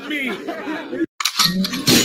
me.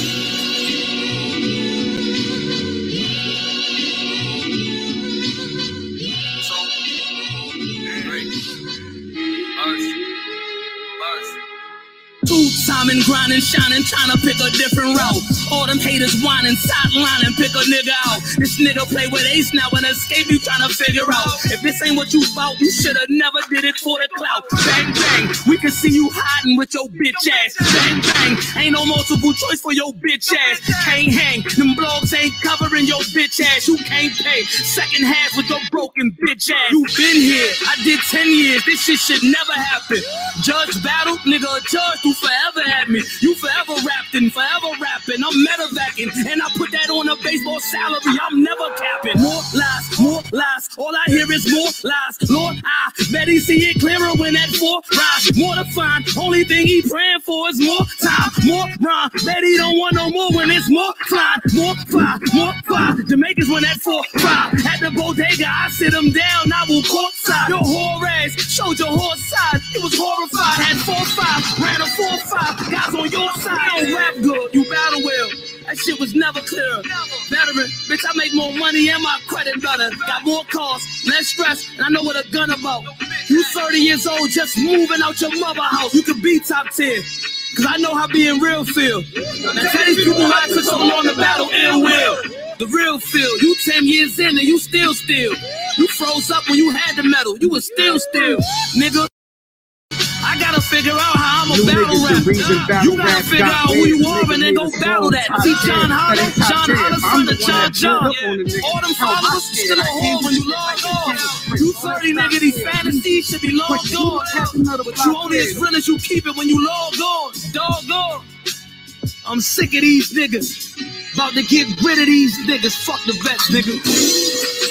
Timing, grinding, shining, trying to pick a different route. All them haters whining, sidelining, pick a nigga out. This nigga play with ace now and escape you trying to figure out. If this ain't what you bout, you shoulda never did it for the clout. Bang bang, we can see you hiding with your bitch ass. Bang bang, ain't no multiple choice for your bitch ass. Can't hang, them blogs ain't covering your bitch ass. You can't pay. Second half with your broken bitch ass. You been here, I did 10 years. This shit should never happen. Judge battle, nigga, judge who forever had me. You forever rapping, forever rapping. I'm metavacking, and I put that on a baseball salary. I'm never capping. More lies, more lies. All I hear is more lies. Lord, I bet he see it clearer when that four rise. More to find. Only thing he praying for is more time, more rhyme. Bet he don't want no more when it's more fly, more fly, more fly. Jamaicans when that four five. At the bodega, I sit him down. I will courtside. Your whore ass showed your horse side. It was horrified. Had four five, ran a four five. Guys on your side. You don't rap good, you battle well. That shit was never clear. Veteran, bitch, I make more money and my credit better. Got more cars, less stress, and I know what a gun about. You 30 years old, just moving out your mother house. You could be top 10. Cause I know how being real feel. Now tell these people why I took so long to battle ill will. The real feel. You 10 years in and you still still. You froze up when you had the medal. You was still still. Nigga. I gotta figure out how I'm a You battle rap. battle You gotta figure out who you are and then go battle that. See. John Holler, That ain't top John I'm son the of John John. pulled up on the nigga. All them followers still a whore when you log on. You 30 nigga, these fantasies should be long But you gone. tapping out of But you only as real as you keep it when you log on. Dog on. I'm sick of these niggas. About to get rid of these niggas. Fuck the vets, nigga.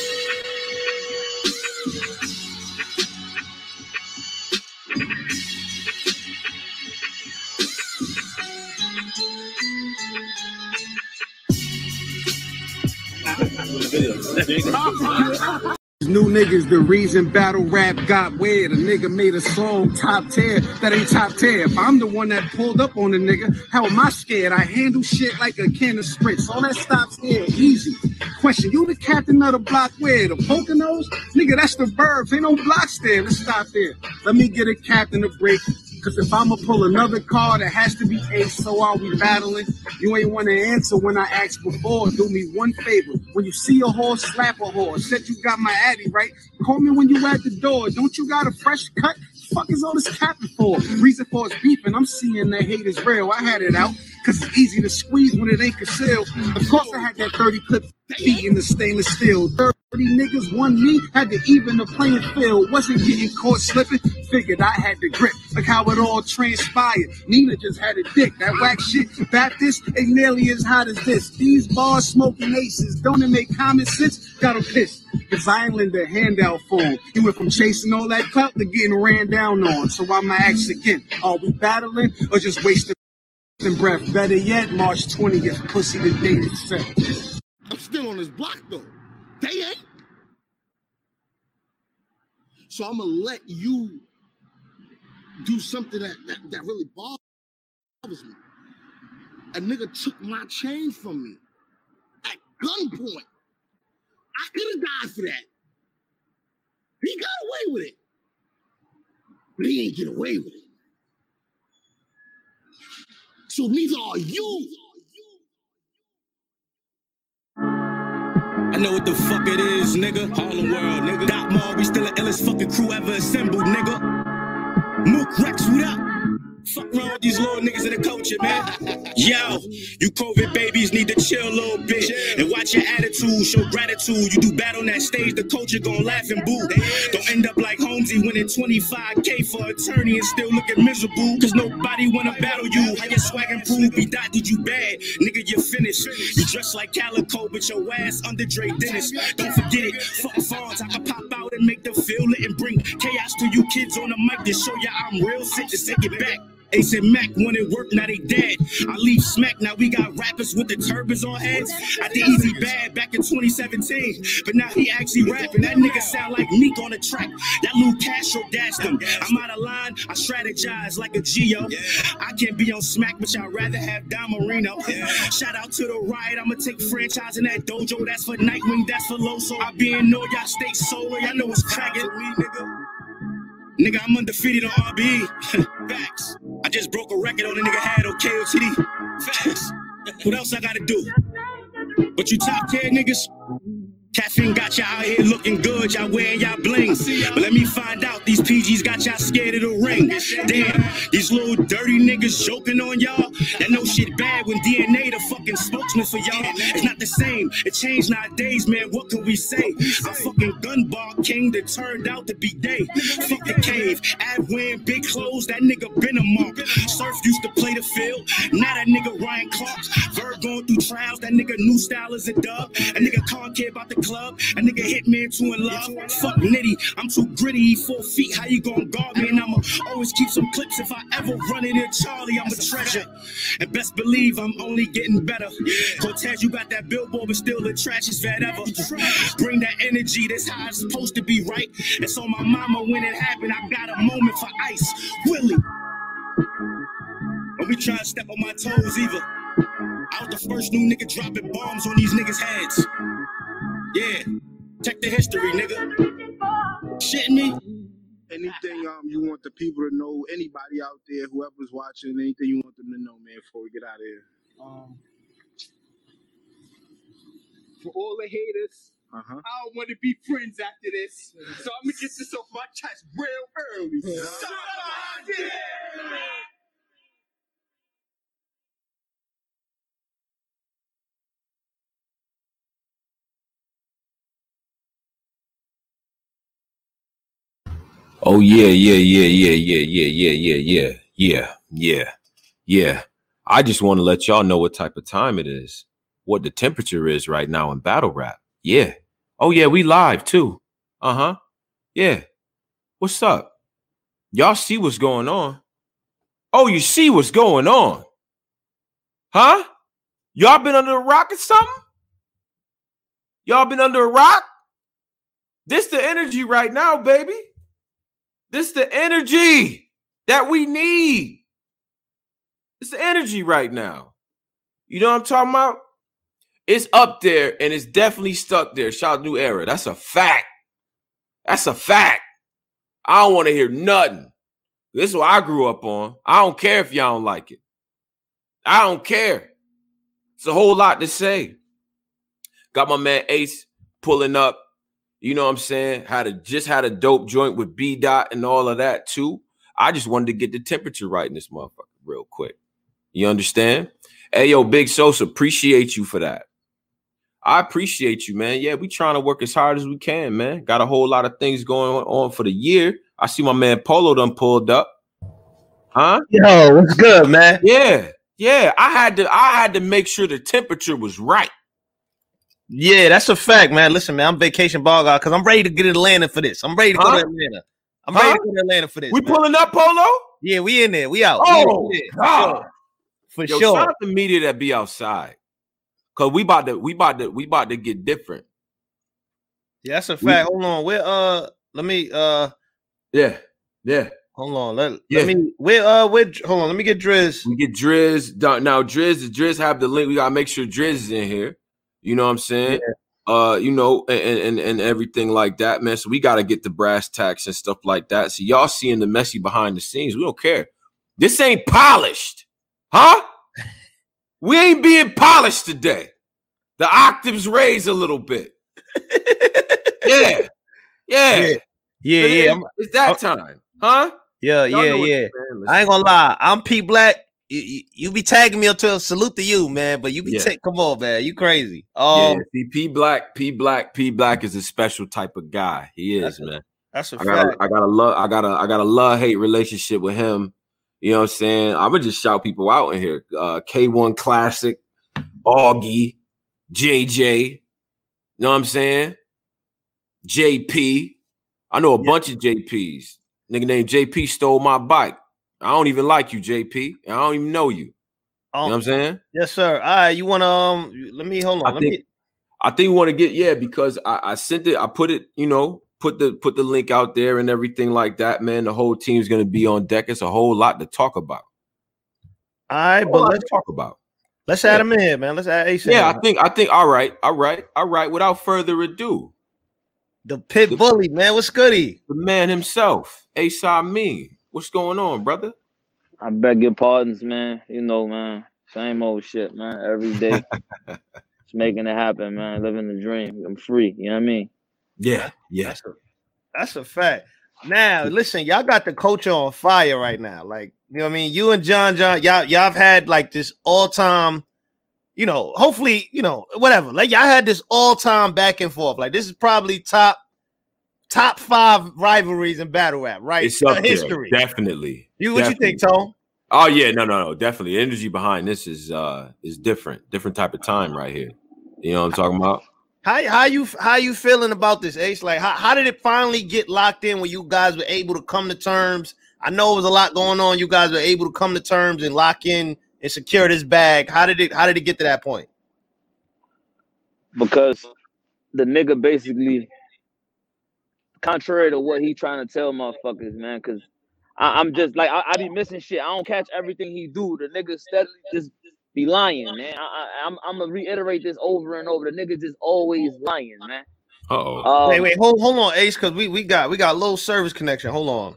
New niggas, the reason battle rap got weird. A nigga made a song top tier that ain't top tier. If I'm the one that pulled up on the nigga, how am I scared? I handle shit like a can of spritz. All that stops here, easy. Question, you the captain of the block where? The Poconos? Nigga, that's the burbs. Ain't no blocks there. Let's stop there. Let me get a captain a break. Cause if I'ma pull another card, it has to be ace. So are we battling? You ain't want to answer when I asked before. Do me one favor. When you see a horse, slap a horse. Said you got my addy, right? Call me when you at the door. Don't you got a fresh cut? Fuck is all this capping for? Reason for it's beefing. I'm seeing that hate is real. I had it out. Cause it's easy to squeeze when it ain't concealed. Of course I had that 30 clip feet in the stainless steel. 30 niggas, one me, had to even the playing field. Wasn't getting caught slipping. Figured I had the grip. Like how it all transpired. Nina just had a dick. That whack shit. Baptist ain't nearly as hot as this. These bars smoking aces. Don't it make common sense? Got him pissed. Cause I ain't lend a handout for him. He went from chasing all that clout to getting ran down on. So I'ma ask again. Are we battling or just wasting breath? Better yet, March 20th. Pussy the date is set. I'm still on this block though. They ain't. So I'm gonna let you do something that, that, that really bothers me. A nigga took my chain from me at gunpoint. I could have died for that. He got away with it. But he ain't get away with it. So neither are you. I know what the fuck it is, nigga. Harlem World, nigga. Dot Mall, we still the illest fucking crew ever assembled, nigga. Mook Rex, what up? Fuck wrong with these little niggas in the culture, man. Yo, you COVID babies need to chill a little bit and watch your attitude, show gratitude. You do bad on that stage, the culture gon' laugh and boo. Don't end up like Holmesy winning 25k for attorney and still looking miserable. Cause nobody wanna battle you. How your swag improve? Be dot did you bad? Nigga, you're finished. You dress like Calicoe, but your ass under Dre Dennis. Don't forget it. Fuck phones, I can pop out and make them feel it and bring chaos to you kids on the mic to show ya I'm real sick to take it back. Ace and Mac wanted work, now they dead. I leave smack, now we got rappers with the turbans on heads. I did Easy Bad back in 2017, but now he actually rapping. That nigga sound like Meek on the track. That Lou Castro dashed him. I'm out of line, I strategize like a Geo. I can't be on smack, but y'all rather have Don Marino. Shout out to the riot, I'ma take franchise in that dojo. That's for Nightwing, that's for Loso. I be in know y'all stay solo, y'all know what's cracking. Nigga. I'm undefeated on RBE. Facts. I just broke a record on a nigga had on KOTD. Facts. What else I gotta do? But you top tier niggas, Caffeine got y'all out here looking good, y'all wearing y'all bling. But let me find out, these PGs got y'all scared of the ring. Damn, these little dirty niggas joking on y'all. That no shit bad when DNA the fucking spokesman for y'all. It's not the same. It changed nowadays, man. What can we say? I'm fucking gunbar king that turned out to be day. Fuck the cave. Ad wearing big clothes, that nigga been a monk. Surf used to play the field. Now that nigga Ryan Clark. Verb going through trials, that nigga new style is a dub. That nigga can't care about the club. A nigga hit me two in love. Fuck nitty, I'm too gritty. Four feet, how you gonna guard me? And I'ma always keep some clips if I ever run it in Charlie. I'm a treasure. And best believe I'm only getting better. Cortez, you got that billboard, but still the trash is fat ever. Bring that energy, that's how it's supposed to be, right? And so my mama, when it happened, I got a moment for ice. Willie. Don't be trying to step on my toes either. I was the first new nigga dropping bombs on these niggas' heads. Yeah, check the history, nigga. Shitting me? Anything um you want the people to know, anybody out there, whoever's watching, anything you want them to know, man, before we get out of here. Um, for all the haters, Uh huh. I don't want to be friends after this. So I'm gonna get this off my chest real early. Oh yeah, yeah, yeah, yeah, yeah, yeah, yeah, yeah, yeah, yeah, yeah, yeah. I just want to let y'all know what type of time it is, what the temperature is right now in battle rap. Yeah. Oh yeah, we live too. Uh huh. Yeah. What's up? Y'all see what's going on? Oh, you see what's going on? Huh? Y'all been under a rock or something? Y'all been under a rock? This the energy right now, baby. This the energy that we need. It's the energy right now. You know what I'm talking about? It's up there and it's definitely stuck there. Shout out New Era. That's a fact. That's a fact. I don't want to hear nothing. This is what I grew up on. I don't care if y'all don't like it. I don't care. It's a whole lot to say. Got my man Ace pulling up. You know what I'm saying? Had a just had a dope joint with B dot and all of that too. I just wanted to get the temperature right in this motherfucker real quick. You understand? Hey yo, Big Sosa, appreciate you for that. I appreciate you, man. Yeah, we trying to work as hard as we can, man. Got a whole lot of things going on for the year. I see my man Polo done pulled up. Huh? Yo, what's good, man? Yeah, yeah. I had to I had to make sure the temperature was right. Yeah, that's a fact, man. Listen, man, I'm vacation ball guy because I'm ready to get to Atlanta for this. I'm ready to go Huh? to Atlanta. I'm Huh? ready to go to Atlanta for this. We man. pulling up, Polo? Yeah, we in there. We out. Oh, we in there, God. for Yo, sure. shout out the media that be outside. Cause we about to we about to we about to get different. Yeah, that's a fact. Hold on. Where uh let me uh Yeah, yeah. hold on. Let, Yeah. let me where uh where hold on, let me get Driz. We get Driz down now. Driz, Driz have the link. We gotta make sure Driz is in here. You know what I'm saying? Uh, you know, and, and and everything like that, man. So we gotta get the brass tacks and stuff like that. So y'all seeing the messy behind the scenes. We don't care. This ain't polished, huh? We ain't being polished today. The octaves raise a little bit. yeah, yeah. Yeah, yeah, yeah. It's that time, huh? yeah, yeah, yeah. I'm saying. Listen. I ain't gonna lie. I'm P Black. You, you, be tagging me until salute to you, man. But you be Yeah. come on, man. You crazy. Yeah, Um, see, P Black, P Black, P Black is a special type of guy. He is, That's a man. that's a I got, fact. I got a love, I got a, I got a love hate relationship with him. You know what I'm saying? I'm gonna just shout people out in here. Uh, K1 Classic, Augie, JJ. You know what I'm saying? JP. I know a Yeah. bunch of JPs. Nigga named JP stole my bike. I don't even like you, JP. I don't even know you. Oh, You know what I'm saying? yes, sir. All right, you want to um? Let me hold on. I let think me. I think we want to get yeah because I, I sent it. I put it. You know, put the put the link out there and everything like that. Man, the whole team's gonna be on deck. It's a whole lot to talk about. All right, but let's talk about. let's add him in man. Let's add Ace. Yeah, I think I think all right, all right, all right. Without further ado, the pit bully, man. What's goody? the man himself, Ace Amin. What's going on, brother? I beg your pardons, man. You know, man. Same old shit, man. Every day. Just making it happen, man. Living the dream. I'm free. You know what I mean? Yeah, yeah. That's a that's a fact. Now, listen, y'all got the culture on fire right now. Like, you know what I mean? You and John John, y'all, y'all have had like this all-time, you know, hopefully, you know, whatever. Like y'all had this all-time back and forth. Like, this is probably top top five rivalries in battle rap, right? It's up Uh, there, history. definitely. You what you think, Definitely. Tone? Oh yeah, no, no, no, definitely. The energy behind this is uh is different, different type of time right here. You know what I'm talking about? How how you how you feeling about this, Ace? Like how, how did it finally get locked in when you guys were able to come to terms? I know it was a lot going on. You guys were able to come to terms and lock in and secure this bag. How did it how did it get to that point? Because the nigga basically, contrary to what he trying to tell motherfuckers, man, because I'm just like, I, I be missing shit. I don't catch everything he do. The nigga steadily just be lying, man. I, I, I'm, I'm gonna reiterate this over and over. The nigga just always lying, man. Uh-oh. Um, wait, wait, hold hold on, Ace, because we we got we got low service connection. Hold on.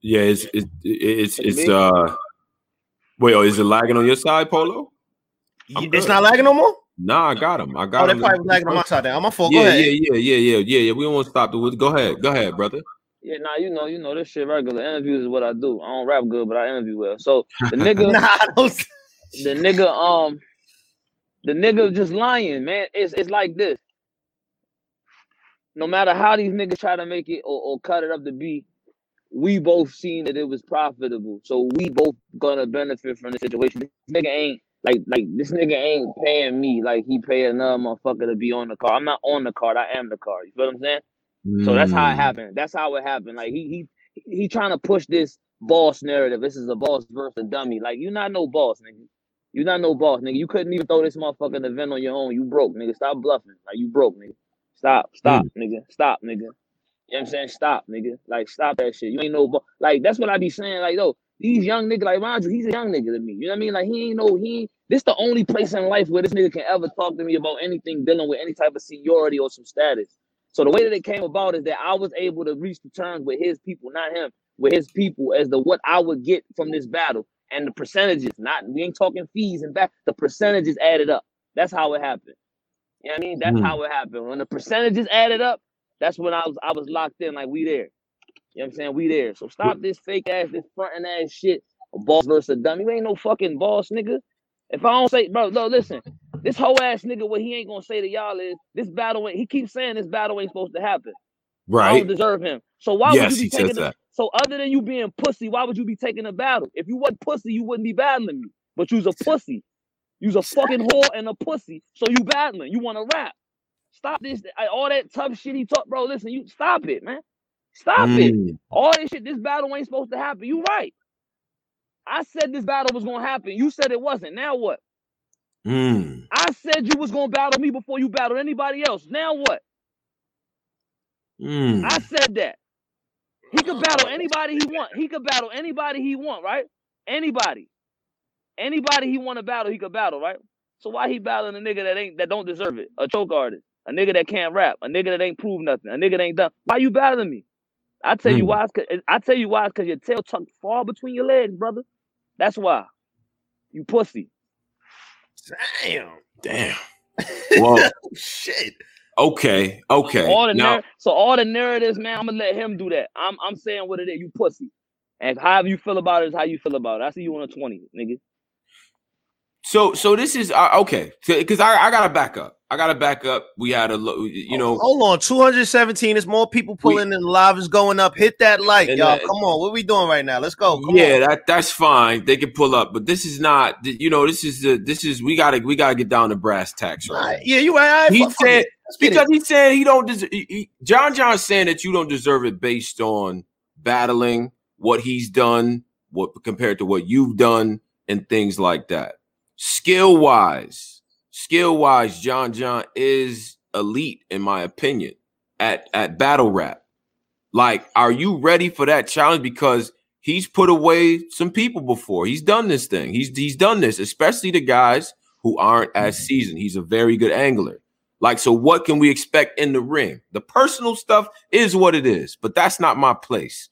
Yeah, it's it's it's it's uh wait, oh, is it lagging on your side, Polo? I'm It's good. not lagging no more. Nah, I got him. I got Oh, got they him. probably was lagging on my side. Then I'm my fault. yeah, yeah, yeah, yeah, yeah, yeah, yeah. We don't want to stop the wood. Go ahead, go ahead, brother. Yeah, nah, you know, you know this shit regular. Interviews is what I do. I don't rap good, but I interview well. So the nigga, Nah, I don't- the nigga, um, the nigga just lying, man. It's it's like this. No matter how these niggas try to make it or, or cut it up to be, we both seen that it was profitable. So we both gonna benefit from the situation. This nigga ain't like like this nigga ain't paying me like he pay another motherfucker to be on the car. I'm not on the card. I am the car. You feel what I'm saying? So that's how it Mm. happened. That's how it happened. Like he he he trying to push this boss narrative. This is a boss versus a dummy. Like you not no boss, nigga. You not no boss, nigga. You couldn't even throw this motherfucking event on your own. You broke, nigga. Stop bluffing. Like you broke, nigga. Stop, stop, nigga. Stop, nigga. You know what I'm saying? Stop, nigga. Like stop that shit. You ain't no bo- like that's what I be saying. Like, yo, these young niggas, like mind you, he's a young nigga to me. You know what I mean? Like he ain't no he this the only place in life where this nigga can ever talk to me about anything dealing with any type of seniority or some status. So the way that it came about is that I was able to reach the terms with his people, not him, with his people as to what I would get from this battle and the percentages. Not we ain't talking fees and back. The percentages added up. That's how it happened. You know what I mean? That's Mm. how it happened. When the percentages added up, that's when I was I was locked in. Like we there. You know what I'm saying? We there. So stop this fake ass, this fronting ass shit. A boss versus a dummy. You ain't no fucking boss, nigga. If I don't say, bro, no, listen. This whole ass nigga, what he ain't gonna say to y'all is this battle. Ain't, he keeps saying this battle ain't supposed to happen. Right. I don't deserve him. So why Yes, would you be taking? That. so other than you being pussy, why would you be taking a battle? If you wasn't pussy, you wouldn't be battling me. But you's a pussy. You's a fucking whore and a pussy. So you battling. You want to rap. Stop this. All that tough shit he talk, bro. Listen, you stop it, man. Stop it. Mm. All this shit. This battle ain't supposed to happen. You right. I said this battle was gonna happen. You said it wasn't. Now what? Mm. I said you was gonna battle me before you battled anybody else. Now what? Mm. I said that. He could battle anybody he want. He could battle anybody he want, right? Anybody. Anybody he want to battle, he could battle, right? So why he battling a nigga that ain't that don't deserve it? A choke artist, a nigga that can't rap, a nigga that ain't proved nothing, a nigga that ain't done. Why you battling me? I tell you Mm. why. It's 'cause- I tell you why. It's because your tail tucked far between your legs, brother. That's why. You pussy. Damn. Damn. Well, Shit. okay, okay. All the Now, narr- so all the narratives, man. I'm gonna let him do that. I'm I'm saying what it is. You pussy. And however you feel about it is how you feel about it. I see you on a twenty, nigga. so so this is uh, okay because I I gotta back up. I gotta back up. We had a you know oh, hold on. 217. There's more people pulling in. Live is going up. Hit that like, y'all. that- Come on. What we doing right now? Let's go. Come yeah on. that that's fine. They can pull up, but this is not. You know this is the this is we gotta we gotta get down to brass tacks right. right. Yeah, you right. He said it. Let's get because it. he said he don't deserve. He, he- John John's saying that you don't deserve it based on battling what he's done what compared to what you've done and things like that. Skill wise, skill wise, John John is elite in my opinion at at battle rap. Like, are you ready for that challenge? Because he's put away some people before. He's done this thing. He's he's done this, especially the guys who aren't as Mm-hmm. seasoned. He's a very good angler. Like, so what can we expect in the ring? The personal stuff is what it is, but that's not my place.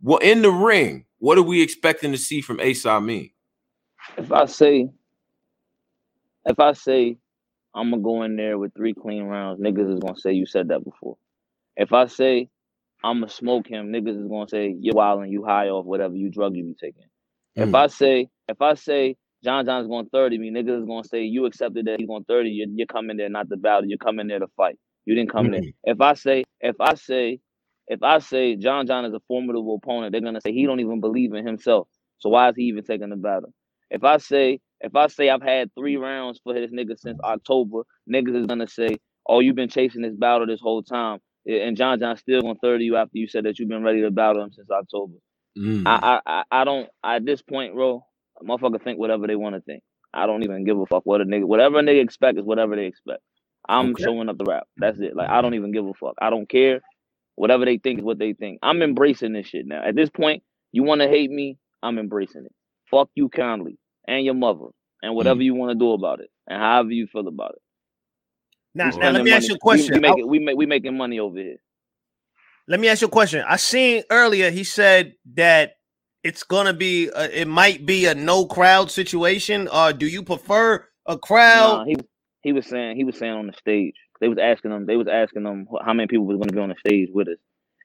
Well, in the ring, what are we expecting to see from Ace Amin? if I say, if I say, I'm gonna go in there with three clean rounds, niggas is gonna say you said that before. If I say I'm gonna smoke him, niggas is gonna say you're wild and you high off whatever you drug you be taking. If Mm. I say, if I say John John's going to 30 me, niggas is gonna say you accepted that he's going 30. You're, you're coming there not to battle. You're coming there to fight. You didn't come there. Mm. If I say, if I say, if I say John John is a formidable opponent, they're gonna say he don't even believe in himself. So why is he even taking the battle? If I say, if I say I've had three rounds for this nigga since October, niggas is gonna say, oh, you've been chasing this battle this whole time, and John John still gonna 30 you after you said that you've been ready to battle him since October. Mm. I, I, I, don't. At this point, bro, a motherfucker think whatever they want to think. I don't even give a fuck what a nigga, whatever a nigga expect is whatever they expect. I'm Okay. showing up the rap. That's it. Like I don't even give a fuck. I don't care. Whatever they think is what they think. I'm embracing this shit now. At this point, you want to hate me, I'm embracing it. Fuck you kindly and your mother and whatever you want to do about it and however you feel about it. Now, now let me ask you a question. We, I- make we make we making money over here. Let me ask you a question. I seen earlier he said that it's gonna be a, it might be a no crowd situation. Or do you prefer a crowd? Nah, he he was saying he was saying on the stage. They was asking him. They was asking him wh- how many people was going to be on the stage with us,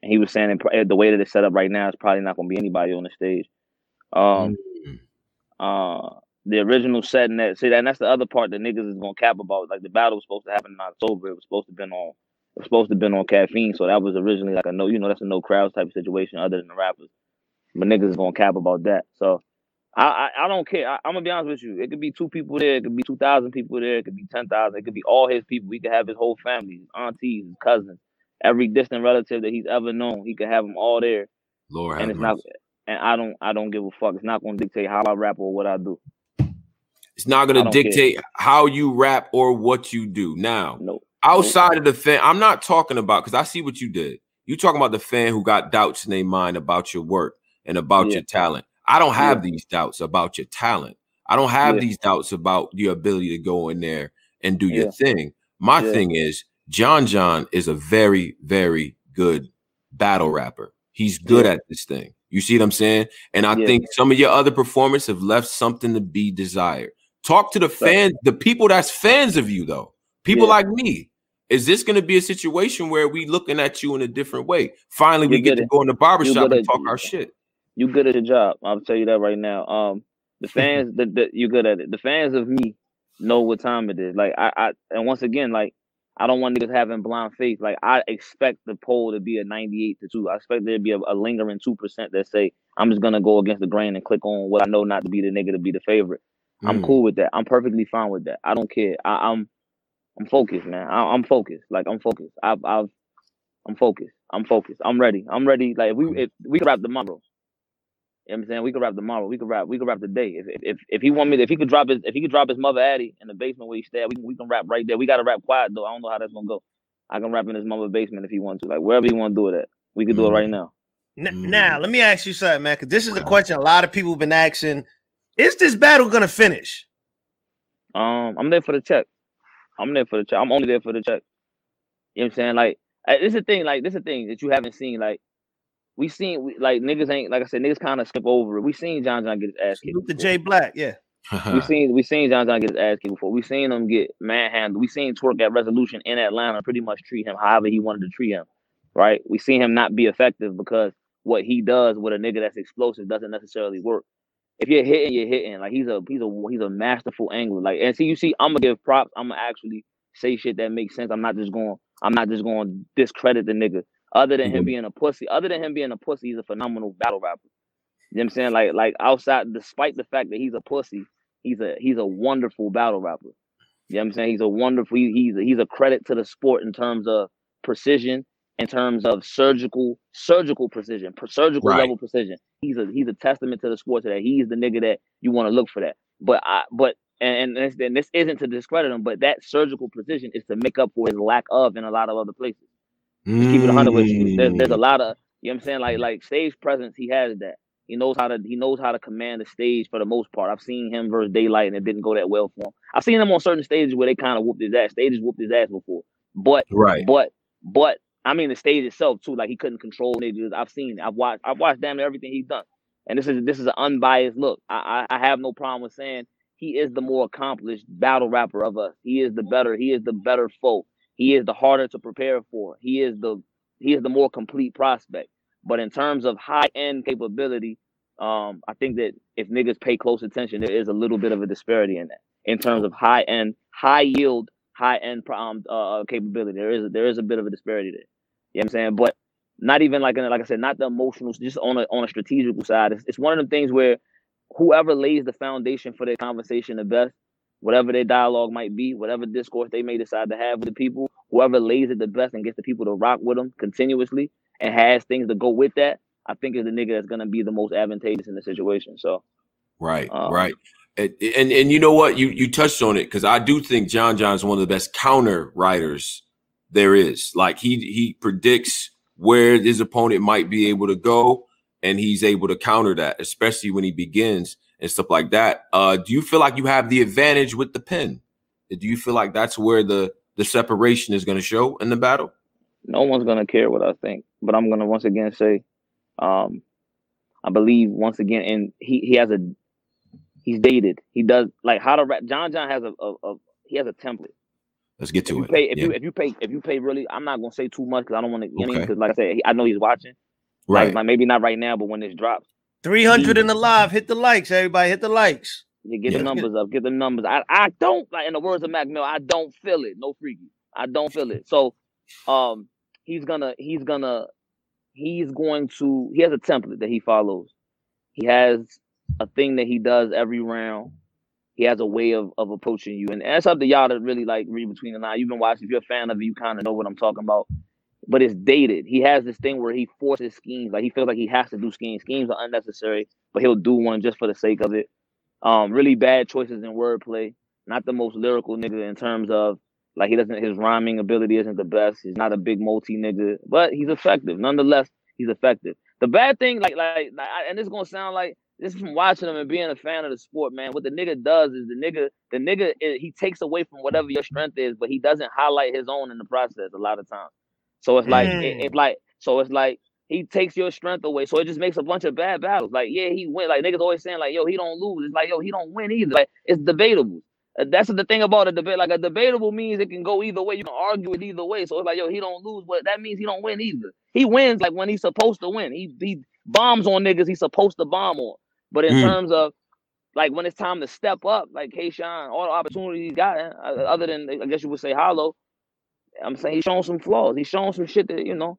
and he was saying the way that it's set up right now, it's probably not going to be anybody on the stage. Um, Mm. Uh, the original setting that see that, and that's the other part that niggas is going to cap about. Like the battle was supposed to happen in October. It was supposed to been on. It was supposed to been on caffeine, so that was originally like a no, you know, that's a no crowds type of situation other than the rappers. But niggas is gonna cap about that. So I I, I don't care. I, I'm gonna be honest with you. It could be two people there. It could be two thousand people there. It could be ten thousand. It could be all his people. He could have his whole family, his aunties, his cousins, every distant relative that he's ever known. He could have them all there, Lord and it's not. And I don't I don't give a fuck. It's not gonna dictate how I rap or what I do. It's not going to don't care. dictate how you rap or what you do. Now, No. outside of the fan, I'm not talking about because I see what you did. You talking about the fan who got doubts in their mind about your work and about Yeah. your talent. I don't have Yeah. these doubts about your talent. I don't have Yeah. these doubts about your ability to go in there and do your thing. My thing is John John is a very, very good battle rapper. He's good at this thing. You see what I'm saying? And I Yeah. think some of your other performers have left something to be desired. Talk to the fans, the people that's fans of you, though. People Yeah. like me. Is this going to be a situation where we looking at you in a different way? Finally, we You get to go in the barbershop and talk our shit. You good at your job. I'll tell you that right now. Um, the fans, the, the you good at it. The fans of me know what time it is. Like I, I, and once again, like I don't want niggas having blind faith. Like I expect the poll to be a ninety-eight to two. I expect there to be a, a lingering two percent that say I'm just gonna go against the grain and click on what I know not to be the nigga to be the favorite. I'm Mm. cool with that. I'm perfectly fine with that. I don't care. I, I'm, I'm focused, man. I, I'm focused. Like I'm focused. I've, I've, I'm focused. I'm focused. I'm ready. I'm ready. Like if we, if we could rap tomorrow. You know what I'm saying? We could rap tomorrow. We could rap. We could rap today. If if if, if he want me, if he could drop his, if he could drop his mother Addy in the basement where he stay, at, we, we can rap right there. We gotta rap quiet though. I don't know how that's gonna go. I can rap in his mother basement if he wants to. Like wherever he want to do it at, we could do it right now. N- Mm. Now, let me ask you something, man, because this is a question a lot of people have been asking. Is this battle gonna finish? Um, I'm there for the check. I'm there for the check. I'm only there for the check. You know what I'm saying? Like, uh, this is the thing. Like, this is the thing that you haven't seen. Like, we seen we, like niggas ain't like I said. Niggas kind of skip over it. We seen John John get his ass kicked. Salute to. Jay Black, yeah. We seen we seen John John get his ass kicked before. We seen him get manhandled. We seen Twork at Resolution in Atlanta pretty much treat him however he wanted to treat him. Right? We seen him not be effective because what he does with a nigga that's explosive doesn't necessarily work. If you're hitting, you're hitting. Like he's a he's a he's a masterful angler. Like and see, you see, I'm gonna give props. I'm gonna actually say shit that makes sense. I'm not just going. I'm not just going to discredit the nigga. Other than him Mhm. being a pussy, other than him being a pussy, he's a phenomenal battle rapper. You know what I'm saying? Like like outside, despite the fact that he's a pussy, he's a he's a wonderful battle rapper. You know what I'm saying? He's a wonderful. He, he's a, he's a credit to the sport in terms of precision in terms of surgical surgical precision, per- surgical Right. level precision. He's a he's a testament to the sport today. He's the nigga that you want to look for that. But I but and and this, and this isn't to discredit him, but that surgical precision is to make up for his lack of in a lot of other places. Just keep it 100 with you. There's, there's a Mm. lot of you know what I'm saying like like stage presence. He has that. He knows how to he knows how to command the stage for the most part. I've seen him versus Daylyt and it didn't go that well for him. I've seen him on certain stages where they kind of whooped his ass. Stages whooped his ass before, but Right. but but I mean the stage itself too. Like he couldn't control niggas. I've seen. it. I've watched. I've watched damn near everything he's done. And this is this is an unbiased look. I, I I have no problem with saying he is the more accomplished battle rapper of us. He is the better. He is the better foe. He is the harder to prepare for. He is the he is the more complete prospect. But in terms of high end capability, um, I think that if niggas pay close attention, there is a little bit of a disparity in that. In terms of high end, high yield, high end um, uh, capability, there is there is a bit of a disparity there. You know what I'm saying? But not even like like I said, not the emotional, just on a on a strategical side. It's, it's one of them things where whoever lays the foundation for their conversation the best, whatever their dialogue might be, whatever discourse they may decide to have with the people, whoever lays it the best and gets the people to rock with them continuously and has things to go with that, I think is the nigga that's gonna be the most advantageous in the situation. So Right, Um, right. And, and and you know what? You you touched on it because I do think John John's one of the best counter writers there is. Like he he predicts where his opponent might be able to go, and he's able to counter that, especially when he begins and stuff like that. Uh, do you feel like you have the advantage with the pen? Do you feel like that's where the the separation is going to show in the battle? no one's gonna care what I think. But I'm gonna once again say, um, I believe once again, and he he has a he's dated. He does like how to rap. John John has a, a, a he has a template. Let's get If to you it. pay, if Yeah. you if you pay, if you pay really, I'm not gonna say too much because I don't want to. Okay. because like I said, I know he's watching. Like, right. like maybe not right now, but when this drops, 300 in the live. Hit the likes, everybody. Hit the likes. you get Yeah. the numbers up, get the numbers. I I don't like in the words of Mac Mill, I don't feel it. No freaky. I don't feel it. So, um, he's gonna he's gonna he's going to he has a template that he follows. He has a thing that he does every round. He has a way of, of approaching you, and that's up to y'all to really like read between the lines. You've been watching. If you're a fan of it, you kind of know what I'm talking about. But it's dated. He has this thing where he forces schemes. Like he feels like he has to do schemes. Schemes are unnecessary, but he'll do one just for the sake of it. Um, really bad choices in wordplay. Not the most lyrical nigga in terms of like he doesn't his rhyming ability isn't the best. He's not a big multi nigga, but he's effective. Nonetheless, he's effective. The bad thing, like like, and this is gonna sound like this is from watching him and being a fan of the sport, man. What the nigga does is the nigga the nigga eh, he takes away from whatever your strength is, but he doesn't highlight his own in the process a lot of times. So it's like it, Mm. it's like so it's like he takes your strength away. So it just makes a bunch of bad battles. Like, yeah, he win. Like niggas always saying, like, yo, he don't lose. It's like, yo, he don't win either. Like, it's debatable. Uh, That's the thing about a debate. Like a debatable means it can go either way. You can argue it either way. So it's like, yo, he don't lose, but that means he don't win either. He wins like when he's supposed to win. He he bombs on niggas he's supposed to bomb on. But in Mm. terms of like when it's time to step up, like Kayshawn, all the opportunities he's got, uh, other than I guess you would say Hollow, I'm saying he's shown some flaws. He's shown some shit that you know,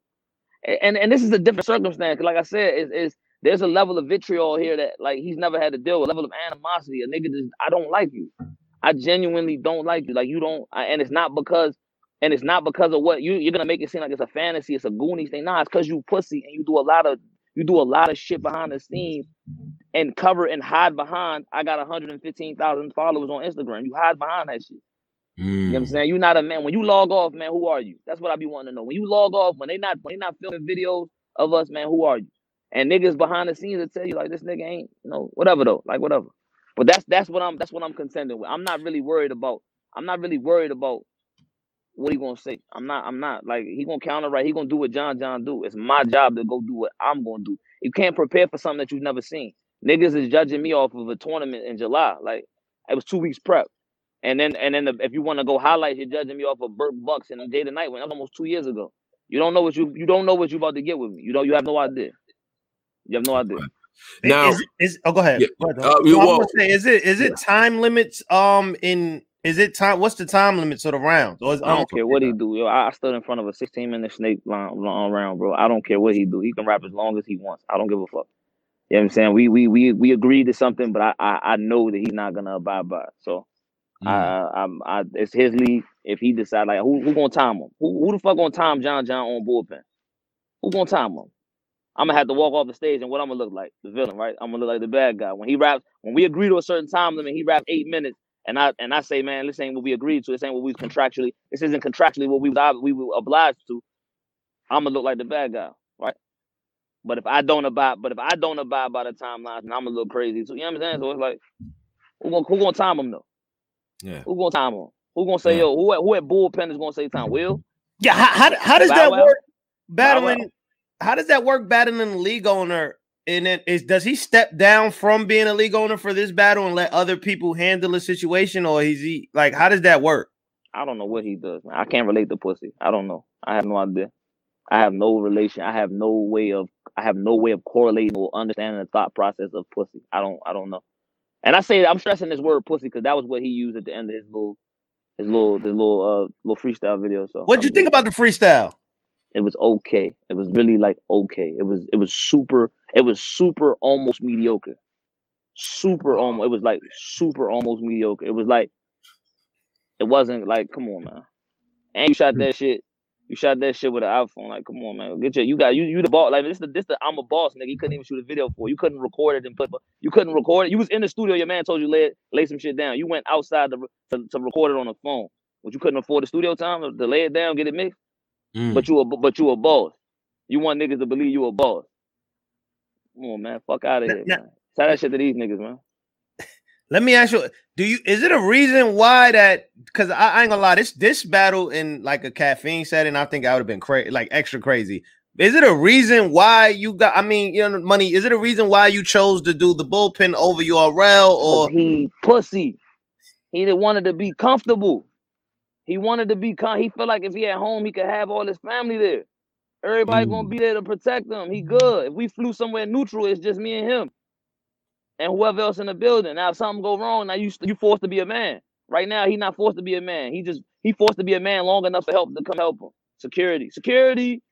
and and this is a different circumstance. Like I said, is is there's a level of vitriol here that like he's never had to deal with. A level of animosity. A nigga just I don't like you. I genuinely don't like you. Like you don't, I, and it's not because, and it's not because of what you you're gonna make it seem like it's a fantasy. It's a Goonies thing. Nah, it's because you pussy and you do a lot of you do a lot of shit behind the scenes and cover and hide behind. I got 115,000 followers on Instagram. You hide behind that shit. You know what I'm Mm. saying? You're not a man. When you log off, man, who are you? That's what I be wanting to know. When you log off, when they not when they not filming videos of us, man, who are you? And niggas behind the scenes that tell you like this nigga ain't, you know, whatever though, like whatever. But that's that's what I'm that's what I'm contending with. I'm not really worried about. I'm not really worried about what he gonna say. I'm not. I'm not like he gonna counter right. He gonna do what John John do. It's my job to go do what I'm gonna do. You can't prepare for something that you've never seen. Niggas is judging me off of a tournament in July. Like it was two weeks prep. And then and then the, if you want to go highlights, you're judging me off of Burt Bucks and Day to Night when that was almost two years ago. You don't know what you you don't know what you about to get with me. You don't you have no idea. You have no idea. Now- is, is oh go ahead. Yeah, Go ahead, uh, Tom. I was well- gonna say, is it is it time limits um in is it time what's the time limit of the rounds? Or is I don't care what he do. Yo, I I stood in front of a 16 minute snake line, line round, bro. I don't care what he do. He can rap as long as he wants. I don't give a fuck. You know what I'm saying? We we we we agreed to something, but I I, I know that he's not gonna abide by it. So Mm. I, I'm, I, it's his league. If he decide like who, who gonna time him? Who, who the fuck gonna time John John on bullpen? Who gonna time him? I'm gonna have to walk off the stage, and what I'm gonna look like? The villain, right? I'm gonna look like the bad guy. When he raps, when we agree to a certain time limit, he raps eight minutes, and I and I say, man, this ain't what we agreed to. This ain't what we contractually. This isn't contractually what we we were obliged to. I'm gonna look like the bad guy, right? But if I don't abide, but if I don't abide by the timelines, then I'm a little crazy too. You know what I'm saying? So it's like, who gonna who gonna time him though? Yeah. Who gonna time him? Who gonna say Yeah. yo? Who at, who at bullpen is gonna say time? Will? Yeah, how, how, how does Bow that Wow? work? Bow Battling. Wow. How does that work? Battling the league owner, and then is does he step down from being a league owner for this battle and let other people handle the situation, or is he like? How does that work? I don't know what he does, man. I can't relate to pussy. I don't know. I have no idea. I have no relation. I have no way of. I have no way of correlating or understanding the thought process of pussy. I don't. I don't know. And I say I'm stressing this word pussy because that was what he used at the end of his little, his little, his little, uh, little freestyle video. So What'd you think about the freestyle? It was okay. It was really like okay. It was. It was super. It was super almost mediocre. Super almost. It was like super almost mediocre. It was like. It wasn't like come on man. And you shot that shit. You shot that shit with an iPhone. Like, come on, man. Get your you got you you the boss. Like this the this the I'm a boss, nigga. You couldn't even shoot a video for. You couldn't record it and put you couldn't record it. You was in the studio, your man told you lay lay some shit down. You went outside to, to, to record it on a phone. But you couldn't afford the studio time to, to lay it down, get it mixed. Mm. But you a but you a boss. You want niggas to believe you a boss. Come on, man. Fuck out of here, now- man. Tell that shit to these niggas, man. Let me ask you: Do you is it a reason why that? Because I, I ain't gonna lie, this this battle in like a caffeine setting, I think I would have been crazy, like extra crazy. Is it a reason why you got? I mean, you know, money. Is it a reason why you chose to do the bullpen over URL or? he pussy. He didn't wanted to be comfortable. He wanted to be con- he felt like if he at home, he could have all his family there. Everybody gonna Mm. be there to protect him. He good. If we flew somewhere neutral, it's just me and him. And whoever else in the building. Now if something go wrong, now you you forced to be a man. Right now, he not forced to be a man. He just he forced to be a man long enough to help to come help him. Security. Security.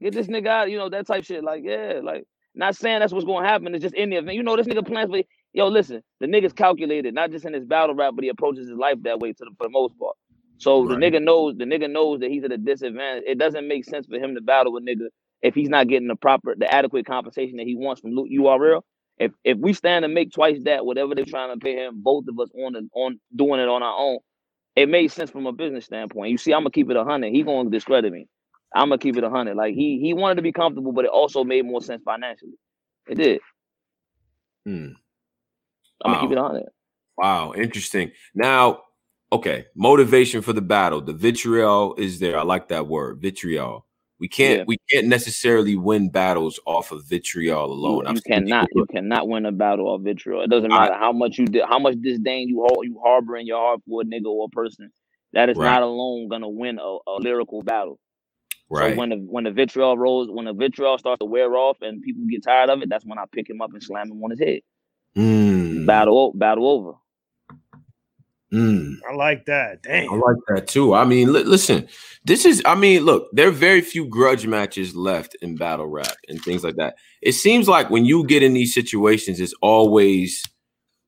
Get this nigga out, you know, that type shit. Like, yeah, like not saying that's what's gonna happen. It's just in the event. You know, this nigga plans for yo, listen, the nigga's calculated, not just in his battle rap, but he approaches his life that way to the for the most part. So the nigga knows the nigga knows that he's at a disadvantage. It doesn't make sense for him to battle a nigga if he's not getting the proper, the adequate compensation that he wants from URL. If if we stand to make twice that, whatever they're trying to pay him, both of us on the, on doing it on our own, it made sense from a business standpoint. You see, I'm gonna keep it a hundred. He gonna discredit me. I'm gonna keep it a hundred. Like he he wanted to be comfortable, but it also made more sense financially. It did. Mm. I'm gonna keep it a hundred. Wow, interesting. Now, okay, motivation for the battle. The vitriol is there. I like that word, vitriol. We can't Yeah. we can't necessarily win battles off of vitriol alone. I've you cannot people you cannot win a battle off vitriol. It doesn't I- matter how much you did, how much disdain you har- you harbor in your heart for a nigga or a person. That is Right. not alone gonna win a, a lyrical battle. right. So when the when the vitriol rolls, when the vitriol starts to wear off and people get tired of it, that's when I pick him up and slam him on his head. Mm, Battle battle over. Mm. I like that. Damn. I like that too. I mean, li- listen, this is, I mean, look, there are very few grudge matches left in battle rap and things like that. It seems like when you get in these situations, it's always,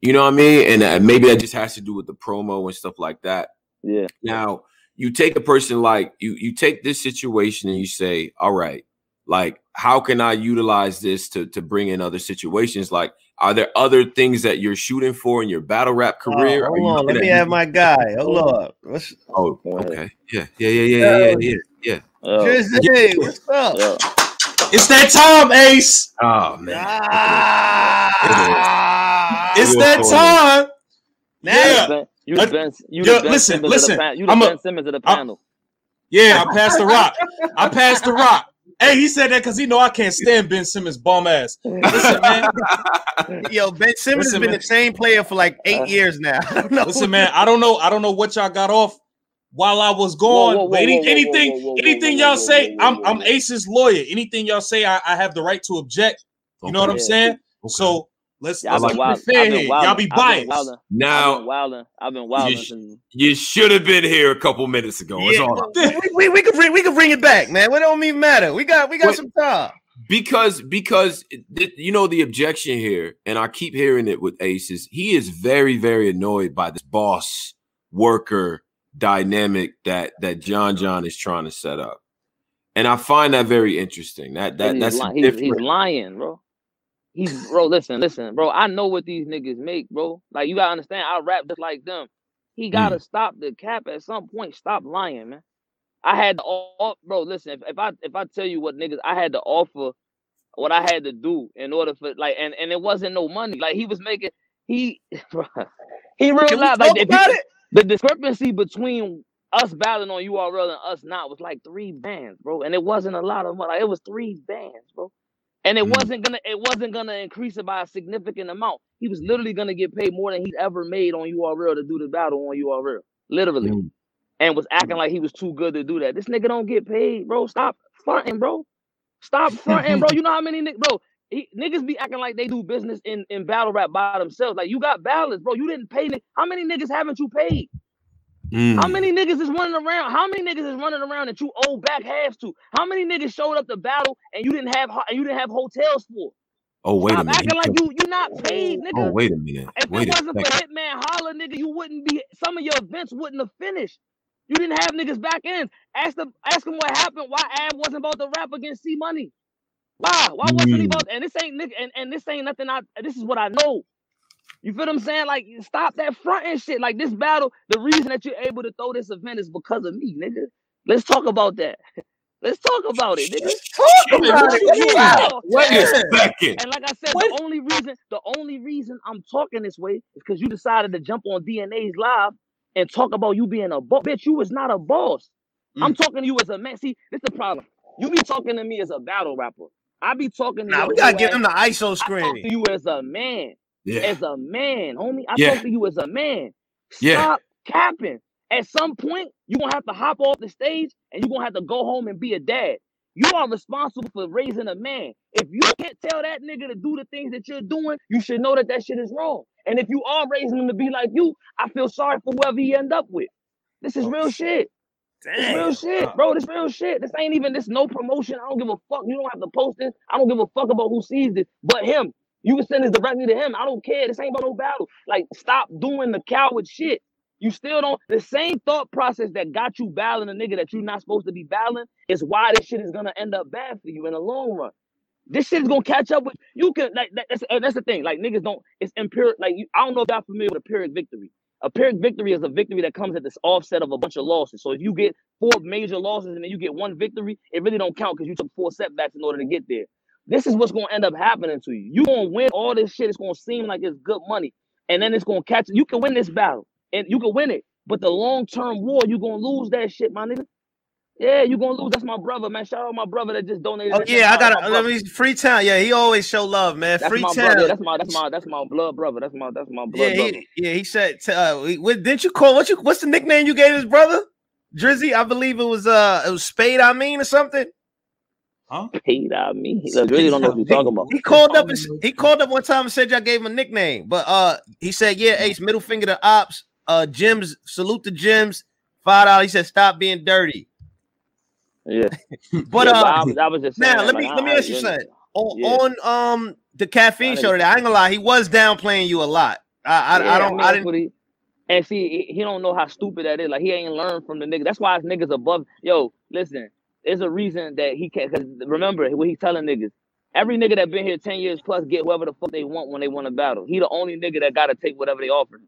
you know what I mean? And uh, maybe that just has to do with the promo and stuff like that. Yeah. Now, you take a person like you, you take this situation and you say, all right, like, how can I utilize this to, to bring in other situations? Like, are there other things that you're shooting for in your battle rap Oh, career? Are hold on, let me have my guy. Hold on. What's Oh, okay. Yeah, yeah, yeah, yeah, yeah, yeah, yeah. Uh, Drizzy, what's up? yeah. It's that time, Ace. Oh man. Ah, It's that time. Now- Yeah. You Uh, the Ben, you yo, the ben listen, Simmons listen, Of the pan- you the I'm a- Ben Simmons of the I'm- panel. Yeah, I passed the rock. I passed the rock. Hey, he said that because he know I can't stand Ben Simmons' bum ass. Listen, man. Yo, Ben Simmons Listen, has been man. the same player for like eight uh, years now. I. Listen, man. I don't know. I don't know what y'all got off while I was Whoa, gone. whoa, whoa, but any- whoa, whoa, anything, whoa, whoa, whoa, anything y'all whoa, say, whoa, I'm I'm. Ace's lawyer. Anything y'all say, I, I have the right to object. You know what I'm Yeah. saying? So let's, Yeah, let's I've keep been wild. it fair I've been here. Y'all be I've biased. I've been Now wilding. I've been wilding sh- you should have been here a couple minutes ago. Yeah, all right. well, we, we, we can bring we can bring it back, man. It don't even matter. We got we got Wait. some time. because because th- you know the objection here, and I keep hearing it with Ace is he is very very annoyed by this boss worker dynamic that that John John is trying to set up. And I find that very interesting. That that And that's he's, li- he's, he's lying, bro. He's bro. Listen, listen, bro. I know what these niggas make, bro. Like you gotta understand. I rap just like them. He mm. gotta stop the cap at some point. Stop lying, man. I had to, all, bro. Listen, if, if I if I tell you what niggas, I had to offer what I had to do in order for like, and and it wasn't no money. Like he was making, he, bro, he realized like talk if you- it? the discrepancy between us battling on URL and us not was like three bands, bro. And it wasn't a lot of money. Like, it was three bands, bro. And it Mm. wasn't gonna it wasn't gonna increase it by a significant amount. He was literally gonna get paid more than he'd ever made on URL to do the battle on URL. Literally. Mm. And was acting like he was too good to do that. This nigga don't get paid, bro. Stop fronting, bro. Stop fronting, bro. You know how many niggas, bro? He, niggas be acting like they do business in, in battle rap by themselves. Like you got balance, bro. You didn't pay. How many niggas haven't you paid? Mm. How many niggas is running around? How many niggas is running around that you owe back halves to? How many niggas showed up to battle and you didn't have and you didn't have hotels for? Oh wait a Stop minute. acting like you you not paid, nigga. Oh wait a minute. If Wait it wasn't for. Hitman Holla, nigga, you wouldn't be. Some of your events wouldn't have finished. You didn't have niggas back in. Ask them, ask them what happened. Why Ab wasn't about to rap against C Money? Why? Why wasn't he Mm. about? And this ain't nigga. And, and this ain't nothing. I. This is what I know. You feel what I'm saying? Like, stop that front and shit. Like this battle, the reason that you're able to throw this event is because of me, nigga. Let's talk about that. Let's talk about it, nigga. Talk about it. Yeah. Wait a second. And like I said, the only reason the only reason I'm talking this way is because you decided to jump on DNA's live and talk about you being a boss. Bitch, you was not a boss. I'm mm. talking to you as a man. See, this the problem. You be talking to me as a battle rapper. I be talking to Nah, your we gotta whole give him the ISO screen. to you as a man. Yeah. As a man, homie. I Yeah. talk to you as a man. Yeah. Stop capping. At some point, you're gonna have to hop off the stage and you're gonna have to go home and be a dad. You are responsible for raising a man. If you can't tell that nigga to do the things that you're doing, you should know that that shit is wrong. And if you are raising him to be like you, I feel sorry for whoever he end up with. This is oh, real shit. This real shit, bro. This real shit. This ain't even this no promotion. I don't give a fuck. You don't have to post this. I don't give a fuck about who sees this, but him. You can send this directly to him. I don't care. This ain't about no battle. Like, stop doing the coward shit. You still don't. The same thought process that got you battling a nigga that you're not supposed to be battling is why this shit is gonna end up bad for you in the long run. This shit is gonna catch up with you. Can like that, that's that's the thing. Like niggas don't. It's empiric. Like you, I don't know if y'all familiar with pyrrhic victory. Pyrrhic victory is a victory that comes at this offset of a bunch of losses. So if you get four major losses and then you get one victory, it really don't count because you took four setbacks in order to get there. This is what's gonna end up happening to you. You gonna win all this shit. It's gonna seem like it's good money, and then it's gonna catch. You can win this battle, and you can win it. But the long term war, you gonna lose that shit, my nigga. Yeah, you gonna lose. That's my brother, man. Shout out my brother that just donated. Oh yeah, I shit. Shout out got my to Let me Freetown. Yeah, he always show love, man. That's my Freetown. brother. That's my that's my that's my blood brother. That's my that's my blood Yeah, brother. he, yeah, he said. Uh, what, didn't you call what you? What's the nickname you gave his brother? Drizzy, I believe it was uh, it was Spade. I mean, or something. Huh? Paid out me. He look, really don't know what you're talking about. He called up. And, he called up one time and said y'all gave him a nickname, but uh, he said, "Yeah, Ace, middle finger to ops. Uh, Jims, salute to Jims. Five dollars." He said, "Stop being dirty." Yeah, But Yeah, uh, I, was, I was just saying now let like, me I- let me ask you you- something. On, Yeah. on um the caffeine That show today, I ain't gonna lie, he was downplaying you a lot. I I, Yeah, I don't mean, I didn't what he- and see, he- he don't know how stupid that is. Like he ain't learned from the nigga. That's why his niggas above. Yo, listen, there's a reason that he can't. Cause remember what he's telling niggas. Every nigga that been here ten years plus get whoever the fuck they want when they want to battle. He the only nigga that gotta take whatever they offer.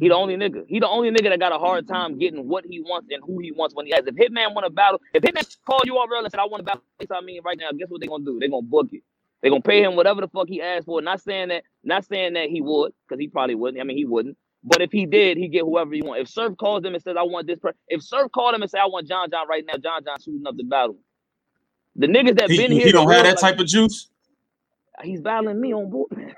He the only nigga. He the only nigga that got a hard time getting what he wants and who he wants when he has. If Hitman want to battle, if Hitman called you all real and said I want to battle, I mean right now, guess what they gonna do? They gonna book it. They gonna pay him whatever the fuck he asked for. Not saying that, not saying that he would, because he probably wouldn't. I mean, he wouldn't. But if he did, he get whoever he want. If Surf calls him and says, "I want this," per-, if Surf called him and say, "I want John John right now," John John shooting up the battle. The niggas that He, been here, the don't have that like, type of juice. Uh, he's battling me on board.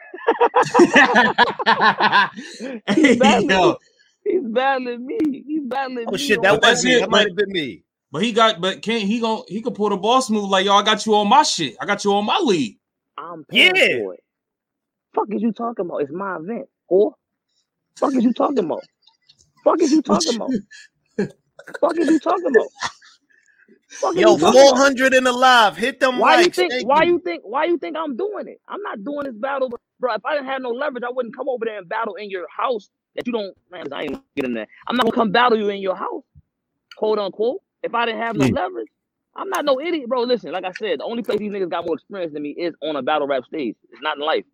He's battling. yo, He's battling me. He's battling Oh me. shit, that that's was me. it, That might have been me. but he got, but can't he go? He could pull the boss move like yo. I got you on my shit. I got you on my lead. I'm paying Yeah. for it. Fuck is you talking about? It's my event. Or fuck is you talking about? Fuck is you talking about? fuck is you talking about? Fuck Yo, you talking about? four hundred in the live. Hit them Why you think? Thank Why you think? Why you think I'm doing it? I'm not doing this battle, bro. If I didn't have no leverage, I wouldn't come over there and battle in your house that you don't. Man, I ain't getting that. I'm not gonna come battle you in your house, quote unquote. If I didn't have no Mm. leverage, I'm not no idiot, bro. Listen, like I said, the only place these niggas got more experience than me is on a battle rap stage. It's not in life.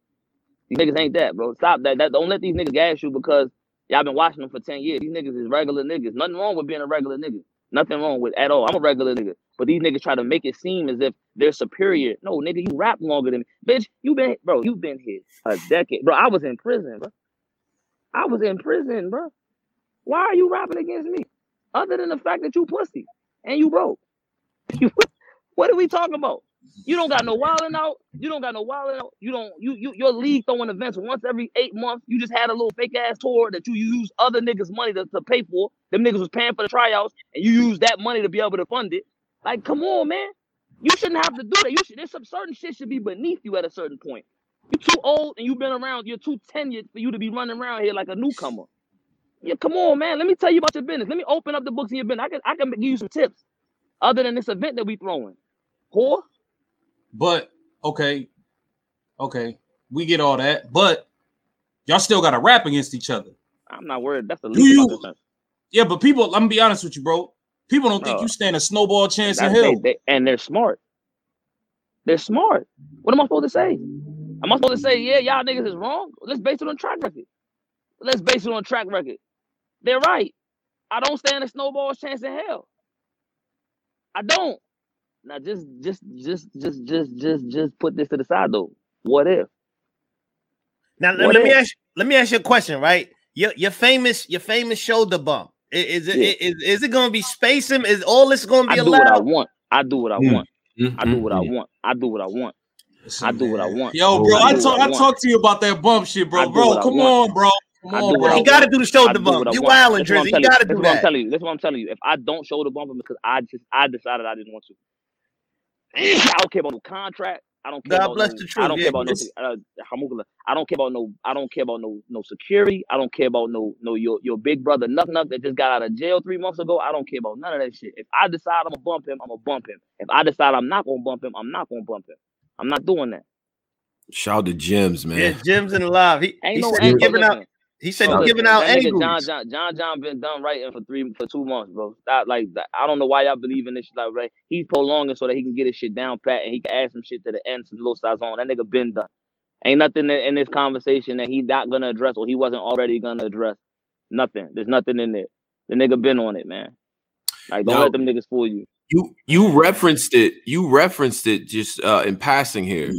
These niggas ain't that, bro. Stop that. That don't let these niggas gas you because y'all been watching them for ten years. These niggas is regular niggas. Nothing wrong with being a regular nigga. Nothing wrong with at all. I'm a regular nigga. But these niggas try to make it seem as if they're superior. No, nigga, you rap longer than me. Bitch, you been bro, you been here a decade. Bro, I was in prison, bro. I was in prison, bro. Why are you rapping against me? Other than the fact that you pussy and you broke. what are we talking about? You don't got no wilding out. You don't got no wilding out. You don't. You you your league throwing events once every eight months. You just had a little fake ass tour that you use other niggas' money to, to pay for. Them niggas was paying for the tryouts, and you use that money to be able to fund it. Like, come on, man. You shouldn't have to do that. You should. There's some certain shit should be beneath you at a certain point. You're too old and you've been around. You're too tenured for you to be running around here like a newcomer. Yeah, come on, man. Let me tell you about your business. Let me open up the books in your business. I can I can give you some tips other than this event that we throwing. Whore. But okay, okay, we get all that. But y'all still got to rap against each other. I'm not worried. That's the least you? Yeah, but people, I'm gonna be honest with you, bro. People don't think you stand a snowball chance in hell. they- they- and they're smart. They're smart. What am I supposed to say? Am I supposed to say, yeah, y'all niggas is wrong? Let's base it on track record. Let's base it on track record. They're right. I don't stand a snowball's chance in hell. I don't. Now just just just just just just just put this to the side though. What if? Now let, What let me if? ask let me ask you a question, right? Your your famous your famous shoulder bump. I- Is, it Yeah. is, is it gonna be spacing? Is all this gonna be I be do what I want. I do what I Mm. want. I do what I Mhm. want. I do what I want. I do what I want. Yo, bro, I I talk, I I want. talk to you about that bump shit, bro. Bro, come on, bro. Come on, bro. You gotta do the I shoulder bump. I You want. wildin', That's what I'm Drizzy. You telling you. gotta That's do what I'm telling you. That's what I'm telling you. If I don't show the bumper because I just I decided I didn't want to. I don't care about no contract. I don't care God about bless no. the I don't Yeah, care about no. Uh, I don't care about no. I don't care about no no security. I don't care about no no your your big brother Nuck Nuck that just got out of jail three months ago. I don't care about none of that shit. If I decide I'm gonna bump him, I'm gonna bump him. If I decide I'm not gonna bump him, I'm not gonna bump him. I'm not doing that. Shout out to Jims, man. Yeah, Jim's in live. He, Ain't he no said ain't he's giving out. Listen. He said Bro, he's giving out that nigga John angles. John John John been done writing for three for two months, bro. Stop like. I don't know why y'all believe in this shit. Like right, he's prolonging so that he can get his shit down pat and he can add some shit to the end, some little size on. That nigga been done. Ain't nothing in in this conversation that he not gonna address or he wasn't already gonna address. Nothing. There's nothing in there. The nigga been on it, man. Like don't Yo. let them niggas fool you. You you referenced it. You referenced it just uh, in passing here,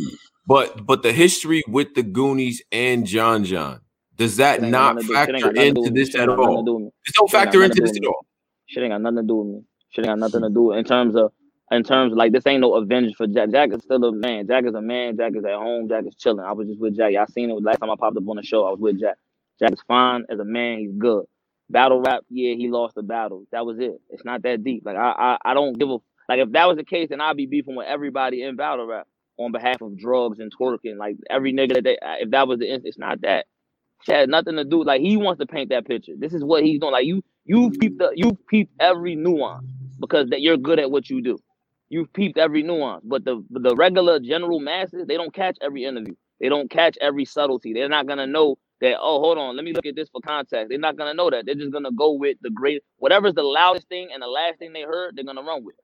but but the history with the Goonies and John John does that not nothing to do- shit ain't factor got nothing to do into this at ain't got nothing to all? do. It don't Shit ain't got factor into this at all. Shit ain't got nothing to do with me. Shit ain't got nothing to do in terms of in terms of like this ain't no avenge for Jack. Jack is still a man. Jack is a man. Jack is at home. Jack is chilling. I was just with Jack. Y'all seen it last time I popped up on the show. I was with Jack. Jack is fine as a man. He's good. Battle rap, yeah, he lost the battle. That was it. It's not that deep. Like I, I, I don't give a like if that was the case, then I'd be beefing with everybody in battle rap on behalf of drugs and twerking. Like every nigga that they, if that was the, it's not that. Had nothing to do. Like he wants to paint that picture. This is what he's doing. Like you, you peep the, you peep every nuance because that you're good at what you do. You've peeped every nuance, but the the regular general masses they don't catch every interview. They don't catch every subtlety. They're not gonna know that. Oh, hold on, let me look at this for context. They're not gonna know that. They're just gonna go with the great whatever's the loudest thing and the last thing they heard. They're gonna run with. it.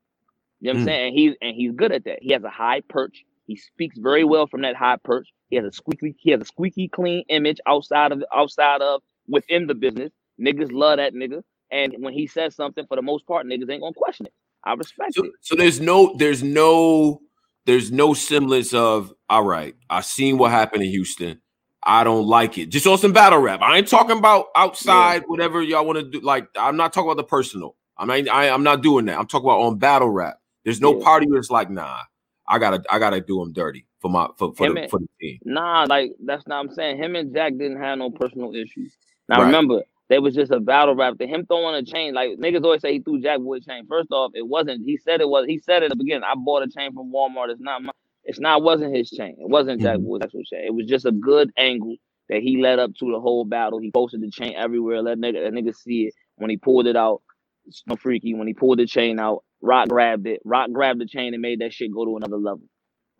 You know what I'm Mm. saying? And he's and he's good at that. He has a high perch. He speaks very well from that high perch. He has a squeaky he has a squeaky clean image outside of outside of within the business. Niggas love that nigga. And when he says something, for the most part, niggas ain't gonna question it. I respect So, it. so there's no there's no there's no semblance of all right. I seen what happened in Houston. I don't like it. Just on some battle rap. I ain't talking about outside whatever y'all want to do. Like I'm not talking about the personal. I mean I, I'm not doing that. I'm talking about on battle rap. There's no Yeah. party where it's like nah. I gotta I gotta do him dirty for my for, for, the, and- for the team. Nah, like that's not I'm saying. Him and Jack didn't have no personal issues. Now Right. remember, they was just a battle rap. To him throwing a chain, like niggas always say he threw Jack a chain. First off, it wasn't. He said it was. He said it at the beginning. I bought a chain from Walmart. It's not my. It's not. Wasn't his chain. It wasn't Jack Mhm. Wood's actual chain. It was just a good angle that he led up to the whole battle. He posted the chain everywhere. Let nigga, that nigga see it. When he pulled it out, it's no freaky. When he pulled the chain out, Roc grabbed it. Roc grabbed the chain and made that shit go to another level.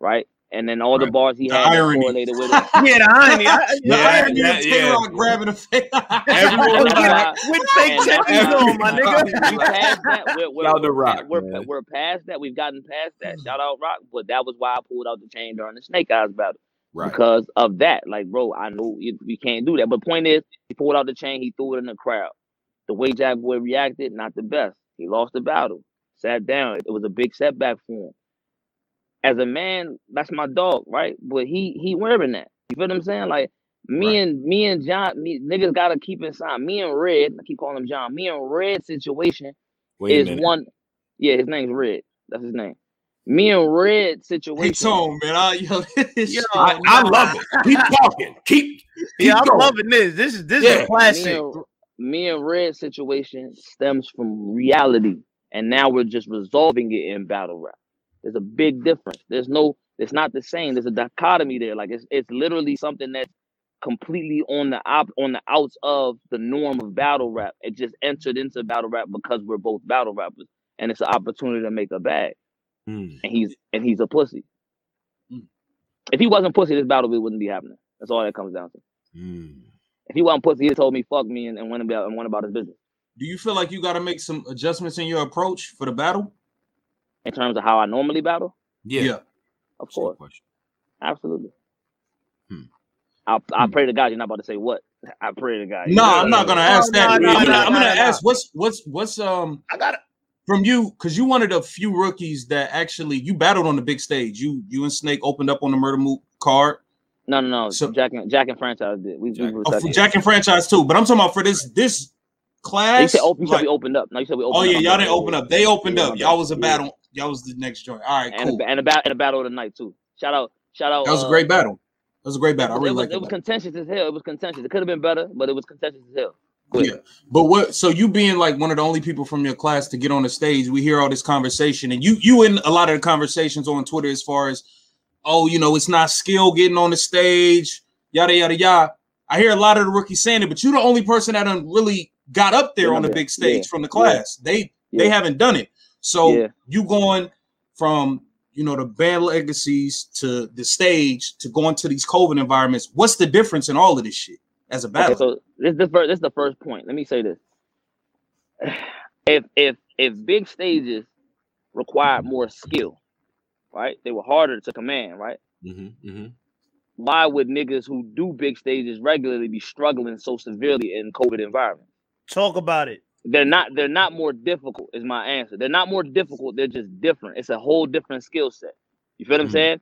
Right. and then all the bars he The had that irony. correlated with it. Yeah, the irony. I, The Yeah, irony yeah, of yeah. Tay-Roc grabbing a face. Everyone And was that's like, why- with fake And tattoos on, my nigga. we passed that. We're, we're, Shout out to we're, Roc, we're, man. we're past that. We've gotten past that. Mm. Shout out Roc. But that was why I pulled out the chain during the Snake Eyes battle right. because of that. Like, bro, I know you, we can't do that. But point is, he pulled out the chain. He threw it in the crowd. The way Jack Boy reacted, not the best. He lost the battle. Sat down. It was a big setback for him. As a man, that's my dog, right? But he he wearing that. You feel what I'm saying? Like me Right. and me and John, me, niggas gotta keep inside. Me and Red, I keep calling him John. Me and Red situation Wait is one. Yeah, his name's Red. That's his name. Me and Red Hey, situation. Tone, man. I, yo, Yo, I, I love it. Keep talking. Keep. keep Yeah, I'm going. loving this. This is this is Yeah. a classic. me and, me and Red situation stems from reality, and now we're just resolving it in battle rap. There's a big difference. There's no, it's not the same. There's a dichotomy there. Like it's it's literally something that's completely on the op on the outs of the norm of battle rap. It just entered into battle rap because we're both battle rappers, and it's an opportunity to make a bag. Mm. And he's and he's a pussy. Mm. If he wasn't pussy, this battle wouldn't be happening. That's all that comes down to. Mm. If he wasn't pussy, he told me fuck me and, and went about and went about his business. Do you feel like you got to make some adjustments in your approach for the battle? in terms of how I normally battle? Yeah. Yeah. Of That's course, absolutely. Hmm. I I Hmm. pray to God you're not about to say what. I pray to God. No, I'm not gonna ask No, that. no, I'm gonna, no, I'm gonna no, no. ask what's what's what's um I got it. from you because you wanted a few rookies that actually you battled on the big stage. You you and Snake opened up on the Murder Moot card. No, no, no. So- Jack and Jack and franchise did. We, Jack- we Oh. Jack and franchise too, but I'm talking about for this this class. You said open. You said we opened up. No, you said we opened oh up. yeah, I'm y'all didn't open up. They opened up. Y'all was a battle. Y'all was the next joint. All right, And cool. a, and a battle and a battle of the night too. Shout out, shout out. That was a uh, great battle. That was a great battle. I really like it it. was contentious as hell. It was contentious. It could have been better, but it was contentious as hell. Ahead. Yeah. But what so you being like one of the only people from your class to get on the stage, we hear all this conversation, and you you in a lot of the conversations on Twitter as far as oh, you know, it's not skill getting on the stage, yada yada yada. I hear a lot of the rookies saying it, but you're the only person that done really got up there Yeah, on the big stage yeah, from the class. They they Yeah. haven't done it. So Yeah. you going from you know the band legacies to the stage to going to these COVID environments. What's the difference in all of this shit as a battle? Okay, so this this, first, this is the first point. Let me say this: if if if big stages required more skill, right? They were harder to command, right? Mm-hmm, mm-hmm. Why would niggas who do big stages regularly be struggling so severely in COVID environments? Talk about it. They're not. They're not more difficult. Is my answer. They're not more difficult. They're just different. It's a whole different skill set. You feel what I'm Mhm. saying?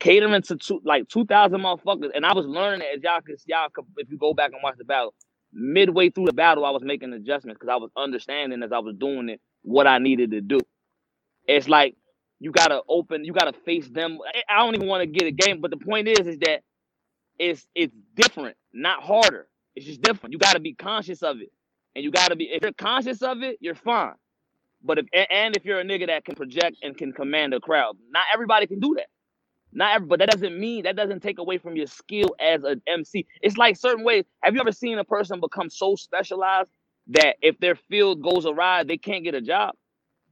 Catering to two, like two thousand motherfuckers, and I was learning it as y'all could y'all could, if you go back and watch the battle. Midway through the battle, I was making adjustments because I was understanding as I was doing it what I needed to do. It's like you gotta open, you gotta face them. I- I don't even want to get a game, but the point is, is that it's it's different, not harder. It's just different. You gotta be conscious of it, and you gotta be. If you're conscious of it, you're fine. But if and if you're a nigga that can project and can command a crowd, not everybody can do that. Not every, but that doesn't mean that doesn't take away from your skill as an MC. It's like certain ways. Have you ever seen a person become so specialized that if their field goes awry, they can't get a job?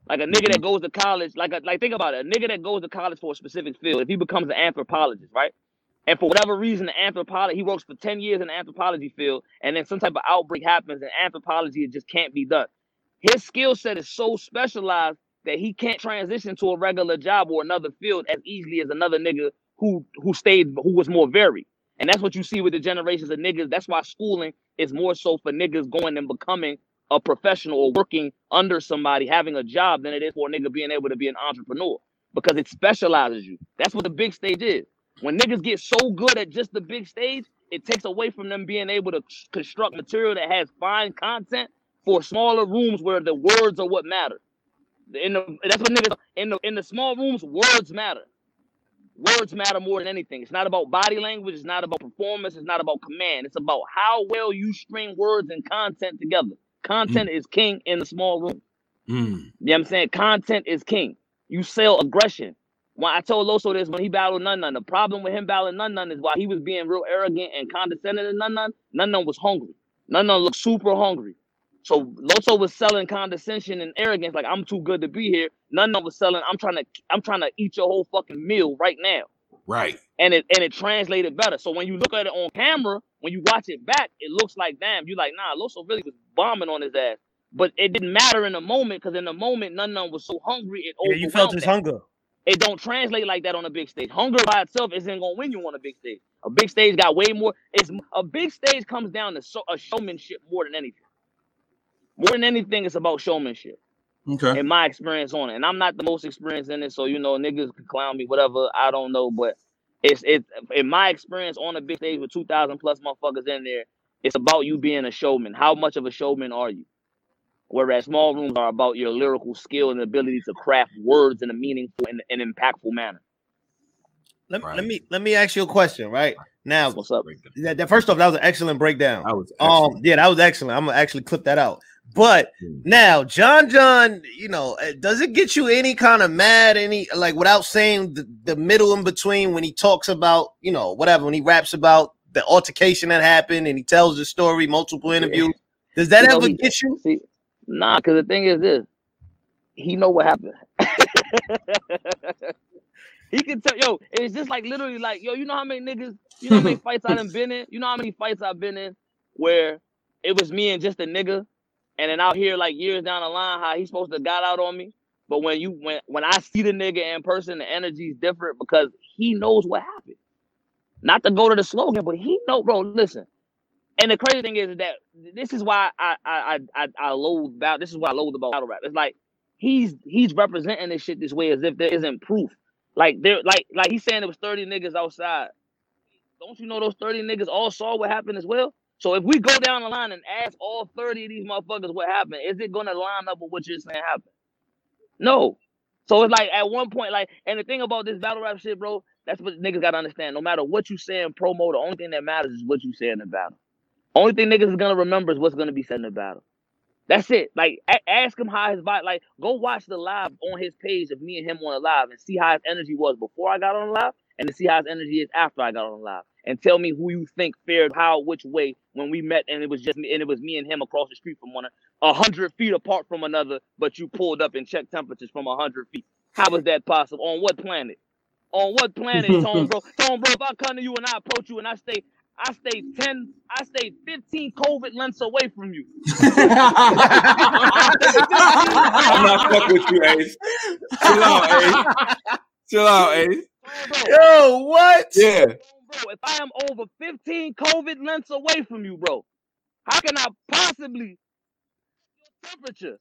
Like a nigga that mm-hmm. goes to college, like a, like think about it, a nigga that goes to college for a specific field. If he becomes an anthropologist, right? And for whatever reason, the anthropology he works for ten years in the anthropology field, and then some type of outbreak happens, and anthropology just can't be done. His skill set is so specialized that he can't transition to a regular job or another field as easily as another nigga who who stayed who was more varied. And that's what you see with the generations of niggas. That's why schooling is more so for niggas going and becoming a professional or working under somebody, having a job, than it is for a nigga being able to be an entrepreneur because it specializes you. That's what the big stage is. When niggas get so good at just the big stage, it takes away from them being able to construct material that has fine content for smaller rooms where the words are what matter. In the that's what niggas in the in the small rooms, words matter. Words matter more than anything. It's not about body language, it's not about performance, it's not about command. It's about how well you string words and content together. Content is king in the small room. Mm. You know what I'm saying? Content is king. You sell aggression. When I told Loso this when he battled Nun Nun, the problem with him battling Nun Nun is while he was being real arrogant and condescending to Nun Nun, Nun Nun was hungry. Nun Nun looked super hungry. So Loso was selling condescension and arrogance, like I'm too good to be here. Nun Nun was selling, I'm trying to, I'm trying to eat your whole fucking meal right now. Right. and it and it translated better. So when you look at it on camera, when you watch it back, it looks like damn. you're like nah, Loso really was bombing on his ass, but it didn't matter in the moment because in the moment none of them was so hungry. It Yeah, you felt his them. hunger. It don't translate like that on a big stage. Hunger by itself isn't gonna win you on a big stage. A big stage got way more. It's a big stage comes down to so, a showmanship more than anything. More than anything, it's about showmanship Okay. in my experience on it. And I'm not the most experienced in it, so you know, niggas can clown me, whatever. I don't know, but it's it in my experience on a big stage with two thousand plus motherfuckers in there. It's about you being a showman. How much of a showman are you? Whereas small rooms are about your lyrical skill and ability to craft words in a meaningful and, and impactful manner. Let, Right. let me let me ask you a question. Right now, What's up? that, that- first off, that was an excellent breakdown. That was Um, yeah, that was excellent. I'm gonna actually clip that out. But Mm. now, John John, you know, uh, does it get you any kind of mad? Any like without saying the, the middle in between when he talks about, you know, whatever when he raps about the altercation that happened and he tells the story, multiple interviews. Does that You know, ever he- get you? See, nah, because the thing is this, he know what happened. he can tell, yo, it's just like literally like, yo, you know how many niggas, you know how many fights I done been in? You know how many fights I've been in where it was me and just a nigga, and then out here like years down the line, how he's supposed to got out on me. But when you when when I see the nigga in person, the energy's different because he knows what happened. Not to go to the slogan, but he know, bro. Listen, and the crazy thing is that this is why I I I I, loathe about this is why I loathe about battle rap. It's like he's he's representing this shit this way as if there isn't proof. Like there, like like he's saying there was 30 niggas outside. Don't you know those 30 niggas all saw what happened as well? So if we go down the line and ask all 30 of these motherfuckers what happened, is it gonna line up with what you're saying happened? No. So it's like at one point, like, and the thing about this battle rap shit, bro, that's what niggas gotta understand. No matter what you say in promo, the only thing that matters is what you say in the battle. Only thing niggas is gonna remember is what's gonna be said in the battle. That's it. Like, a- ask him how his vibe. Like, go watch the live on his page of me and him on the live and see how his energy was before I got on the live, and to see how his energy is after I got on the live. And tell me who you think fared how, which way when we met, and it was just me, and it was me and him across the street from one a hundred feet apart from another, but you pulled up and checked temperatures from a hundred feet. How is that possible? On what planet? On what planet, Tone bro? Tone bro, if I come to you and I approach you and I stay, I stay 10, I stay 15 COVID lengths away from you. I'm not fucking with you, Ace. Chill out, Ace. Chill out, Ace. Yo, what? Yeah. Bro, if I am over 15 COVID lengths away from you, bro, how can I possibly your temperature?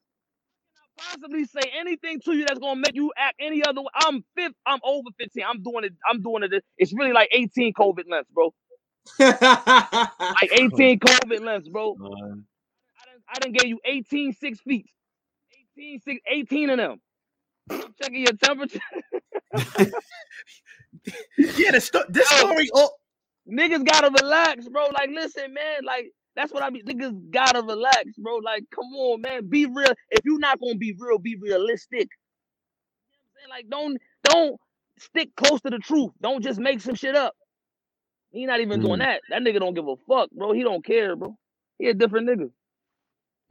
How can I possibly say anything to you that's gonna make you act any other way? I'm fifth, I'm over 15. I'm doing it, I'm doing it. It's really like 18 COVID lengths, bro. Like 18 COVID lengths, bro. Man. I done, I done gave you 18 six feet. 18, six, 18 of them. I'm checking your temperature. Yeah, the sto- this Yo. story. Oh, Niggas gotta relax, bro. Like, listen, man. Like, that's what I mean. Niggas gotta relax, bro. Like, come on, man. Be real. If you're not gonna be real, be realistic. You know what I'm saying? Like, don't don't stick close to the truth. Don't just make some shit up. He not even doing Mm. that. That nigga don't give a fuck, bro. He don't care, bro. He a different nigga.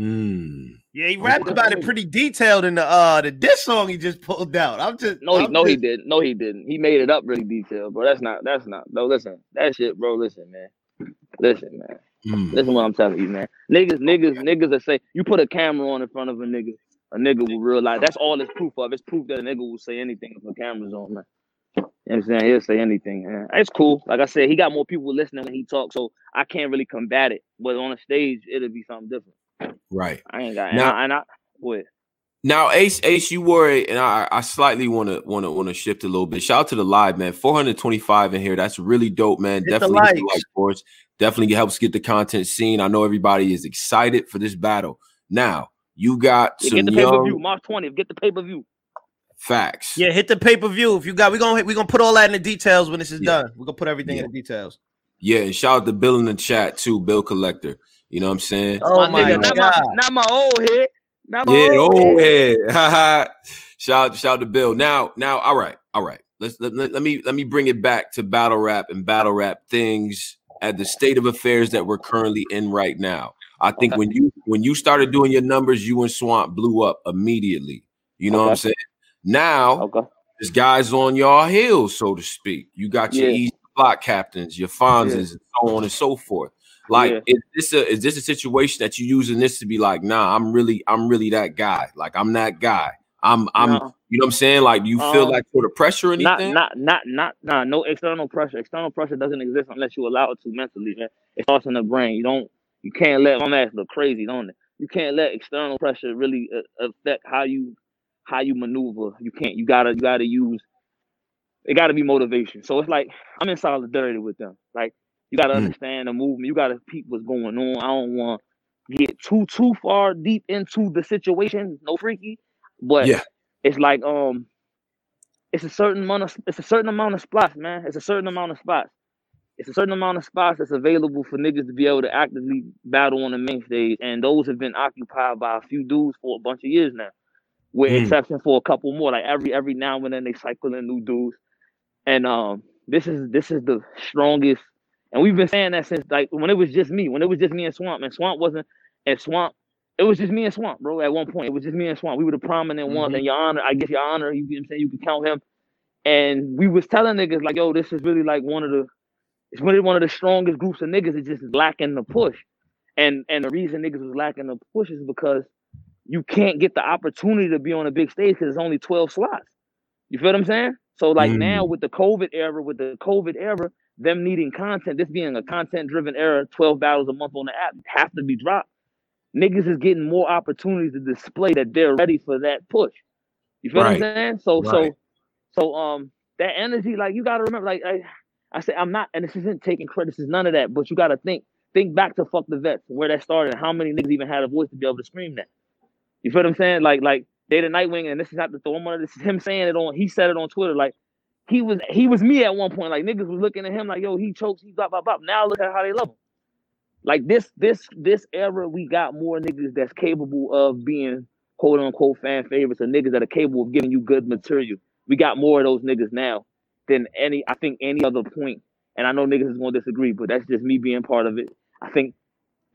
Mm. yeah, he rapped about it pretty detailed in the uh the diss song he just pulled out. I'm just No, he, I'm no, he didn't. No, he didn't. He made it up really detailed, bro. That's not. That's not. No, listen. That shit, bro. Listen, man. Listen, man. Mm. Listen, what I'm telling you, man. Niggas, niggas, niggas that say you put a camera on in front of a nigga, a nigga will realize that's all it's proof of. It's proof that a nigga will say anything if a camera's on, man. You know what I'm saying? He'll say anything. Man. It's cool. Like I said, he got more people listening when he talks, so I can't really combat it. But on a stage, it'll be something different. Right. I ain't got. And I, and I wait. Now, Ace, Ace, you were, and I, I slightly want to, want to, want to shift a little bit. Shout out to the live, man. 425 in here. That's really dope, man. Hit Definitely hit the likes. like for us. Definitely helps get the content seen. I know everybody is excited for this battle. Now, you got Yeah, some get the pay per view. young March 20th. Get the pay per view. Facts. Yeah, hit the pay per view. If you got, we gonna we gonna put all that in the details when this is Yeah. done. We're gonna put everything in the details. Yeah, and shout out to Bill in the chat too, Bill Collector. You know what I'm saying? Oh my my nigga, not my, God. not my old head. Not my Yeah, old oh head. yeah. Haha. shout shout to Bill. Now, now, all right, all right. Let's let, let, let me let me bring it back to battle rap and battle rap things at the state of affairs that we're currently in right now. I think Okay. when you when you started doing your numbers, you and Swamp blew up immediately. You know what I'm saying? Now, Okay. there's guys on your heels, so to speak. You got your Yeah. easy block captains, your Fonzes, and so on and so forth. Like, Yeah. is this a is this a situation that you using this to be like, nah, I'm really, I'm really that guy. Like, I'm that guy. I'm, I'm, No. you know what I'm saying? Like, do you feel Um, like sort of pressure or anything? not not not not, nah, no external pressure. External pressure doesn't exist unless you allow it to mentally, man. It starts in the brain. You don't you can't let my ass look crazy, don't it? You can't let external pressure really uh, affect how you how you maneuver. You can't. You gotta you gotta use it gotta be motivation. So it's like I'm in solidarity with them. Like you gotta Mm. understand the movement. You gotta peep what's going on. I don't want to get too too far deep into the situation. No freaky, but Yeah. it's like um it's a certain amount of it's a certain amount of spots, man. It's a certain amount of spots. It's a certain amount of spots that's available for niggas to be able to actively battle on the main stage, and those have been occupied by a few dudes for a bunch of years now, with Mm. exception for a couple more. Like every every now and then they cycle in new dudes, and um this is this is the strongest, and we've been saying that since like when it was just me, when it was just me and Swamp, and Swamp wasn't, and Swamp. It was just me and Swamp, bro. At one point, it was just me and Swamp. We were the prominent ones, Mhm. and your honor, I guess your honor, you know what I'm saying, you can count him. And we was telling niggas like, yo, this is really like one of the it's really one of the strongest groups of niggas. It's just lacking the push. And and the reason niggas was lacking the push is because you can't get the opportunity to be on a big stage because it's only 12 slots. You feel what I'm saying? So like now with the COVID era, with the COVID era, them needing content, this being a content driven era, 12 battles a month on the app have to be dropped. Niggas is getting more opportunities to display that they're ready for that push. You feel Right. what I'm saying? So Right. so so um that energy, like you gotta remember, like I, I say I'm not, and this isn't taking credit, this is none of that, but you gotta think, think back to fuck the vets, where that started, and how many niggas even had a voice to be able to scream that. You feel what I'm saying? Like like Day to Nightwing, and this is not the him under, this is him saying it on he said it on Twitter, like he was he was me at one point. Like niggas was looking at him like, yo, he chokes, he blah blah blah. Now look at how they love him. Like this, this, this era, we got more niggas that's capable of being quote unquote fan favorites or niggas that are capable of giving you good material. We got more of those niggas now than any I think any other point. And I know niggas is gonna disagree, but that's just me being part of it. I think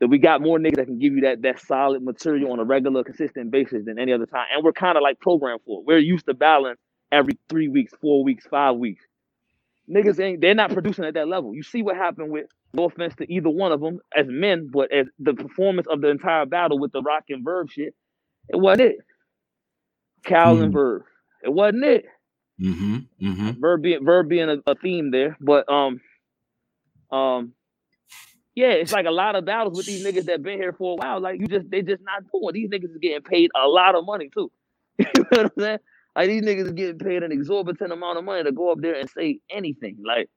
that we got more niggas that can give you that that solid material on a regular, consistent basis than any other time. And we're kind of like programmed for it. We're used to balance every three weeks, four weeks, five weeks. Niggas ain't they're not producing at that level. You see what happened with no offense to either one of them as men, but as the performance of the entire battle with the Roc and Verb shit, it wasn't it. Cal and Mm. Verb, it wasn't it. Mm-hmm. Mm-hmm. Verb being verb being a, a theme there, but um, um, yeah, it's like a lot of battles with these niggas that been here for a while. Like you just they just not doing. These niggas is getting paid a lot of money too. you know what I'm saying? Like these niggas is getting paid an exorbitant amount of money to go up there and say anything. Like,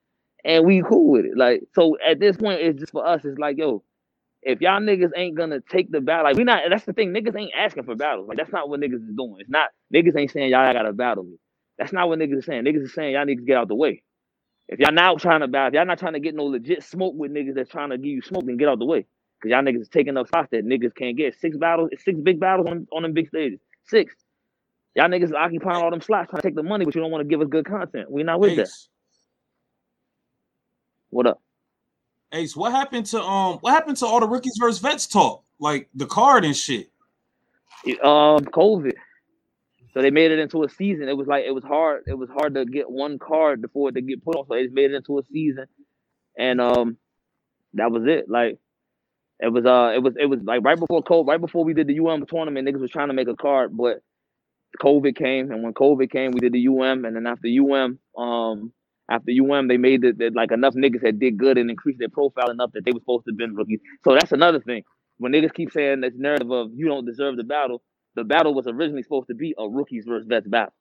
and we cool with it. Like, so at this point, it's just for us. It's like, yo, if y'all niggas ain't gonna take the battle, like we not. That's the thing. Niggas ain't asking for battles. Like that's not what niggas is doing. It's not niggas ain't saying y'all gotta battle me. That's not what niggas is saying. Niggas is saying y'all niggas get out the way. If y'all not trying to buy, if y'all not trying to get no legit smoke with niggas that's trying to give you smoke, then get out the way. Cause y'all niggas is taking up spots that niggas can't get. Six battles, six big battles on, on them big stages. Six. Y'all niggas is occupying all them slots trying to take the money, but you don't want to give us good content. We not with that. What up? Ace, what happened to um what happened to all the rookies versus vets talk? Like the card and shit. Um, COVID. So they made it into a season. It was like it was hard. It was hard to get one card before it to get put on. So they made it into a season, and um, that was it. Like it was uh, it was it was like right before COVID, right before we did the UM tournament. Niggas was trying to make a card, but COVID came, and when COVID came, we did the UM, and then after UM, um, after UM, they made it that like enough niggas had did good and increased their profile enough that they were supposed to have been rookies. So that's another thing. When niggas keep saying this narrative of you don't deserve the battle, the battle was originally supposed to be a rookies versus vets battle.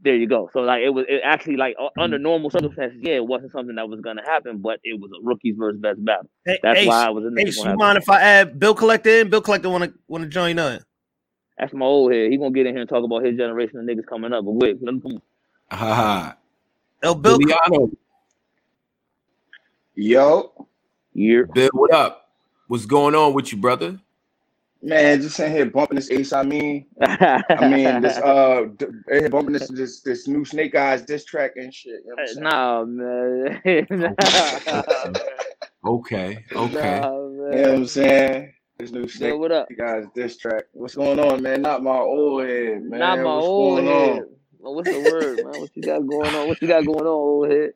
There you go. So like it was it actually like u- under mm. normal circumstances, yeah, it wasn't something that was gonna happen, but it was a rookies versus vets battle. Hey, That's Ace, why I was in Ace, there. you mind if I add Bill Collector in? Bill Collector want to want to join in. That's my old head. He gonna get in here and talk about his generation of niggas coming up. But wait, let him come. Ha ha. El Bill, Liliano, Yo, Year. Bill, what up? What's going on with you, brother? Man, just sitting here bumping this Ace. I mean, I mean, this uh, bumping this this this new Snake Eyes diss track and shit. You know what I'm saying? nah, man. Okay, okay. Nah, You know what. I'm saying? This new Bill, Snake what up? Eyes diss track. What's going on, man? Not my old head, man. Not my What's old going head. on? What's the word, man? What you got going on? What you got going on, old head?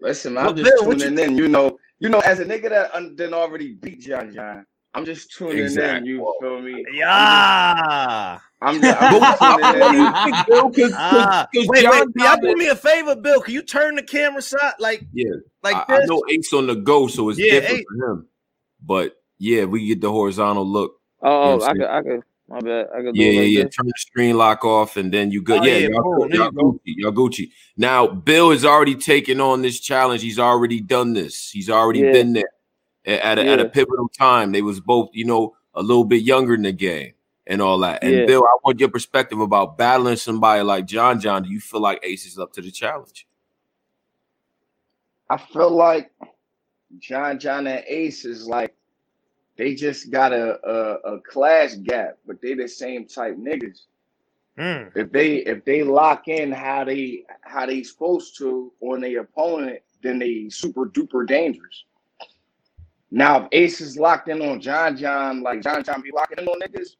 Listen, Well, I'm just Bill, what tuning in. You know, you know, as a nigga that un- done already beat John John, I'm just tuning in. You feel me? Yeah. I'm just, I'm just tuning in. Ah, wait, wait. Y'all do me a favor, Bill? Can you turn the camera side like Yeah, like I, I know Ace on the go, so it's Yeah, different Ace. for him. But yeah, we get the horizontal look. Oh, You know I could, I could. My bad. I could Yeah, yeah, like yeah. this. Turn the screen lock off, and then you good. Oh, yeah, yeah, y'all, boom, good. there y'all you go. Gucci. Y'all Gucci. Now, Bill has already taken on this challenge. He's already done this. He's already Yeah. been there a- at a, at a pivotal time. They was both, you know, a little bit younger in the game and all that. And Yeah. Bill, I want your perspective about battling somebody like John John. Do you feel like Ace is up to the challenge? I feel like John John and Ace is like they just got a, a a class gap, but they the same type niggas. Mm. If they if they lock in how they how they supposed to on their opponent, then they super duper dangerous. Now if Ace is locked in on John John, like John John be locking in on niggas,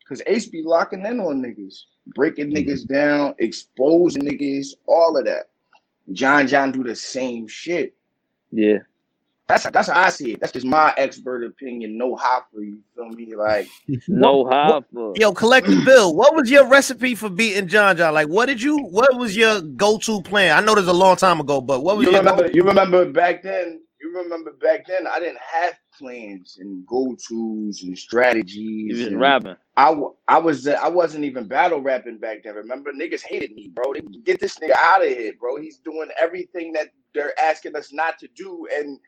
because Ace be locking in on niggas, breaking mm-hmm. niggas down, exposing niggas, all of that. John John do the same shit. Yeah. That's that's how I see it. That's just my expert opinion. No hop for you. Feel me? Like No hop. for- Yo, collective Bill, what was your recipe for beating John John? Like, what did you? What was your go-to plan? I know this a long time ago, but what was you your remember? go- You remember back then? You remember back then? I didn't have plans and go tos and strategies. just and rapping. I was uh, I wasn't even battle rapping back then. Remember, niggas hated me, bro. They get this nigga out of here, bro. He's doing everything that they're asking us not to do and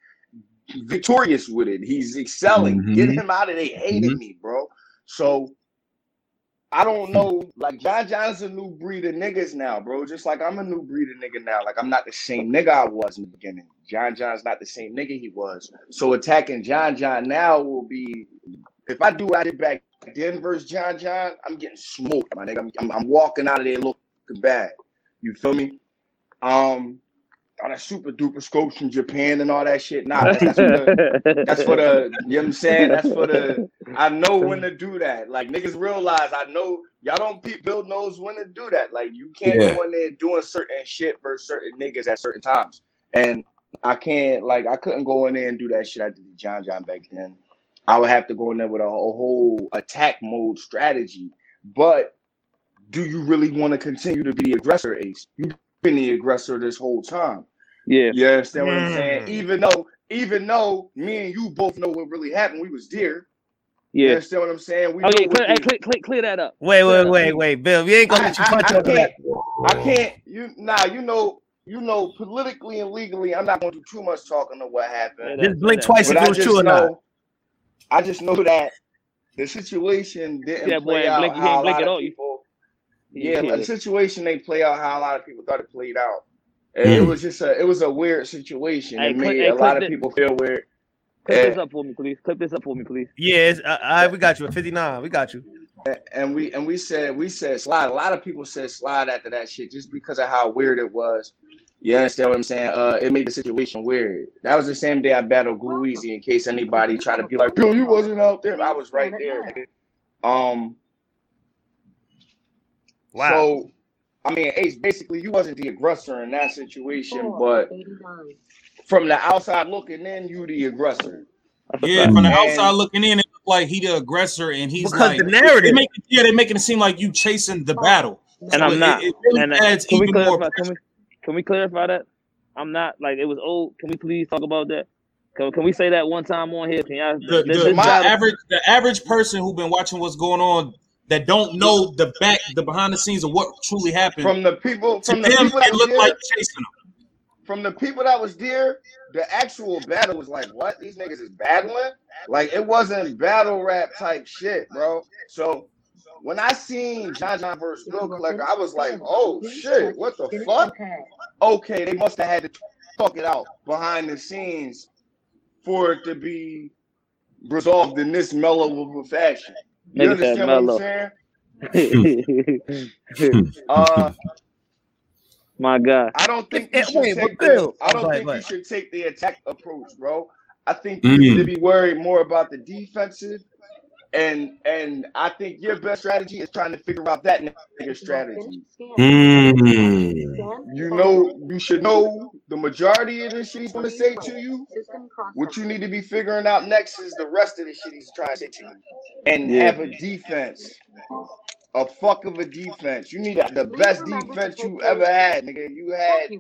victorious with it. He's excelling. Get Mhm. him out of there. They hated me, bro. So I don't know. Like John John's a new breed of niggas now, bro. Just like I'm a new breed of nigga now. Like I'm not the same nigga I was in the beginning. John John's not the same nigga he was. So attacking John John now will be if I do what I did back then versus John John, I'm getting smoked, my nigga. I'm, I'm, I'm walking out of there looking bad. You feel me? Um, all that super duper scopes from Japan and all that shit. Nah, that's, that's for the, that's for the, you know what I'm saying? That's for the, I know when to do that. Like niggas realize I know y'all don't pe- Bill knows when to do that. Like you can't Yeah. go in there doing certain shit for certain niggas at certain times. And I can't like I couldn't go in there and do that shit I did to John John back then. I would have to go in there with a, a whole attack mode strategy. But do you really want to continue to be the aggressor, Ace? You've been the aggressor this whole time. Yeah. You understand what I'm saying? Mm. Even though, even though me and you both know what really happened, we was there. You Yeah. understand what I'm saying? We Oh know yeah. what Clear, hey, clear, clear, clear that up. Wait, wait, wait, wait, Bill. We ain't gonna I, let you punch I over that. can't, I can't. You now, you know, you know, politically and legally, I'm not going to do too much talking on what happened. Just blink that. twice But if I it was just true or not. know, I just know that the situation didn't Yeah, boy, play ain't out blink- you how ain't a blink lot at of all. People. Yeah, Yeah. the situation they play out how a lot of people thought it played out. And it Mm. was just a, it was a weird situation. Hey, It made hey, a lot of the- people feel weird. Clip this up for me, please. Clip this up for me, please. Yeah, it's, uh, all right, we got you at 59. We got you. and we and we said we said slide. A lot of people said slide after that shit just because of how weird it was. You understand what I'm saying? Uh, it made the situation weird. That was the same day I battled Glue In case anybody tried to be like, "Bill, you wasn't out there." I was right there. Um. Wow. So, I mean, Ace, basically, you wasn't the aggressor in that situation, but from the outside looking in, you the aggressor. Yeah, from the And- outside looking in, it looked like he the aggressor, and he's Because like the narrative- They make it, yeah, they're making it seem like you chasing the battle, And So I'm it- not. It, really And uh, adds can we even more. clarify? Can we clarify that? I'm not like it was old. Can we please talk about that? Can, can we say that one time on here? Can y'all? The, this- the, this my average, the average person who been watching what's going on that don't know the back, the behind the scenes of what truly happened. From the people, to from the them, people that it was looked there, like chasing them. from the people that was there, the actual battle was like, what? These niggas is battling? Like it wasn't battle rap type shit, bro. So when I seen John John versus Bill Collector, I was like, oh shit, what the fuck? Okay, they must have had to talk it out behind the scenes for it to be resolved in this mellow of a fashion. You Nigga said understand what I'm mellow. saying? Uh, My God. I don't think Eh, you should wait, but take Bill- the, I don't think go you should take the attack approach, bro. I think you need to be worried more about the defensive And and I think your best strategy is trying to figure out that nigga strategy. Mm. You know, you should know the majority of the shit he's gonna say to you. What you need to be figuring out next is the rest of the shit he's trying to say to you, and Yeah. have a defense. A fuck of a defense. You need the best defense you ever had, nigga. You had.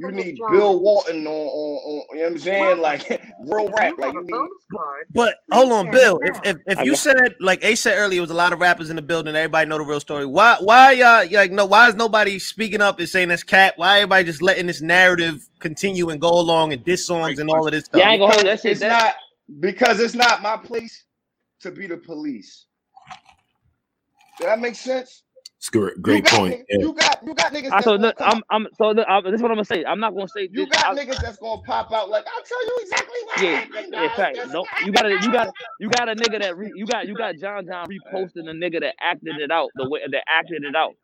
You need Bill Walton on, on, on you know what I'm saying? Like real rap. Like you need. But hold on, Bill. If if, if you said like Ace said earlier, it was a lot of rappers in the building. Everybody know the real story. Why why y'all like no? Why is nobody speaking up and saying that's cat? Why everybody just letting this narrative continue and go along and diss songs and all of this stuff? Yeah, I ain't gonna hold that shit. it's not because it's not my place to be the police. Does that make sense? It's a great, You great got, point. Yeah. You got you got niggas. I so look, I'm I'm so look, I, this is what I'm gonna say. I'm not gonna say You this. got I, niggas that's gonna pop out like I'll tell you exactly what yeah, happened. yeah, fact. This No, happened, you gotta, you dog." got, you got a nigga that re, you got, you got John John reposting a nigga that acted it out the way that acted it out,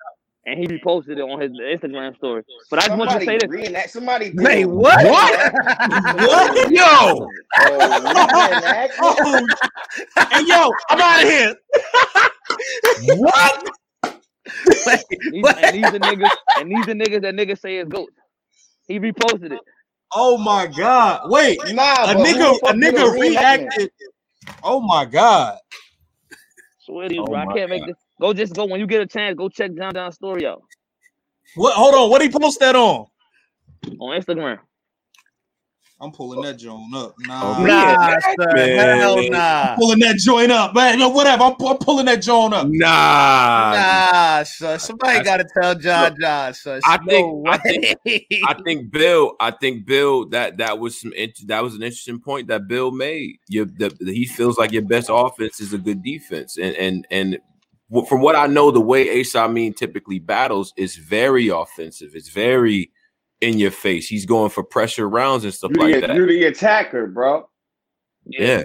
and he reposted it on his Instagram story. But I just want you to say this. reenact. Somebody. did Wait, a what? What? Yo! Oh. Oh, hey, yo, I'm out of here. What? These, and these are niggas, and these are niggas that niggas say is goats. He reposted it. Oh my god. Wait, Nah, a nigga, a nigga reacted. Oh my god. Swear to you, Oh bro. I oh can't make this. Go just go when you get a chance. Go check John John's story out What? Hold on. What he post that on? on Instagram. I'm pulling that joint up. Oh, Nah, Nah, sir. Man. Hell nah. pulling that joint up, man. No, whatever. I'm, I'm pulling that joint up. Nah. Nah, son. Somebody got to tell John John, son. I No think- I think- I think Bill. I think Bill. That that was some. int- That was an interesting point that Bill made. You, the, the- he feels like your best offense is a good defense, and and and wh- from what I know, the way Ace Amin typically battles is very offensive. It's very in your face. He's going for pressure rounds and stuff You like the, that. You're the attacker, bro. Yeah,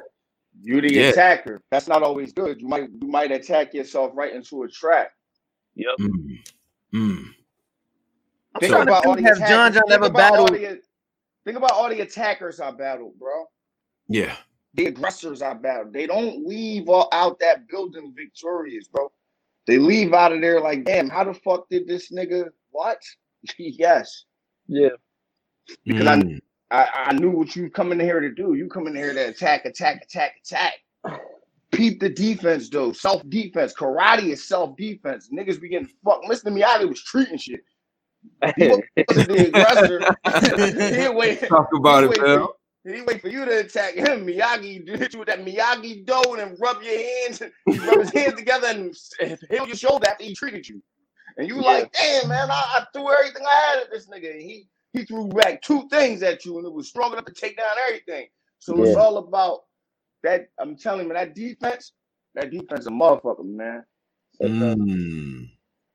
You're the Yeah. attacker. That's not always good. You might you might attack yourself right into a trap. Yep. Mm. Mm. Think trying to about all the have attackers. John John think ever about all battled? the, think about all the attackers I battled, bro. yeah. The aggressors I battled. They don't leave all out that building victorious, bro. They leave out of there like, damn, how the fuck did this nigga what? yes. Yeah. Because I- Mm. I, I knew what you come in here to do. You come in here to attack, attack, attack, attack. Peep the defense though. Self defense. Karate is self defense. Niggas be getting fucked. Mr. Miyagi was treating shit. He wasn't the aggressor. he wait. Talk about he it, wait Bill. For, he wait for you to attack him. Miyagi hit you with that Miyagi dough and rub your hands. He rub his hands together and hit your shoulder after he treated you. And you Yeah. like, damn man, I, I threw everything I had at this nigga. And he he threw back two things at you, and it was strong enough to take down everything. So it's all about that. I'm telling you, man, that defense, that defense, a motherfucker, man. Mm.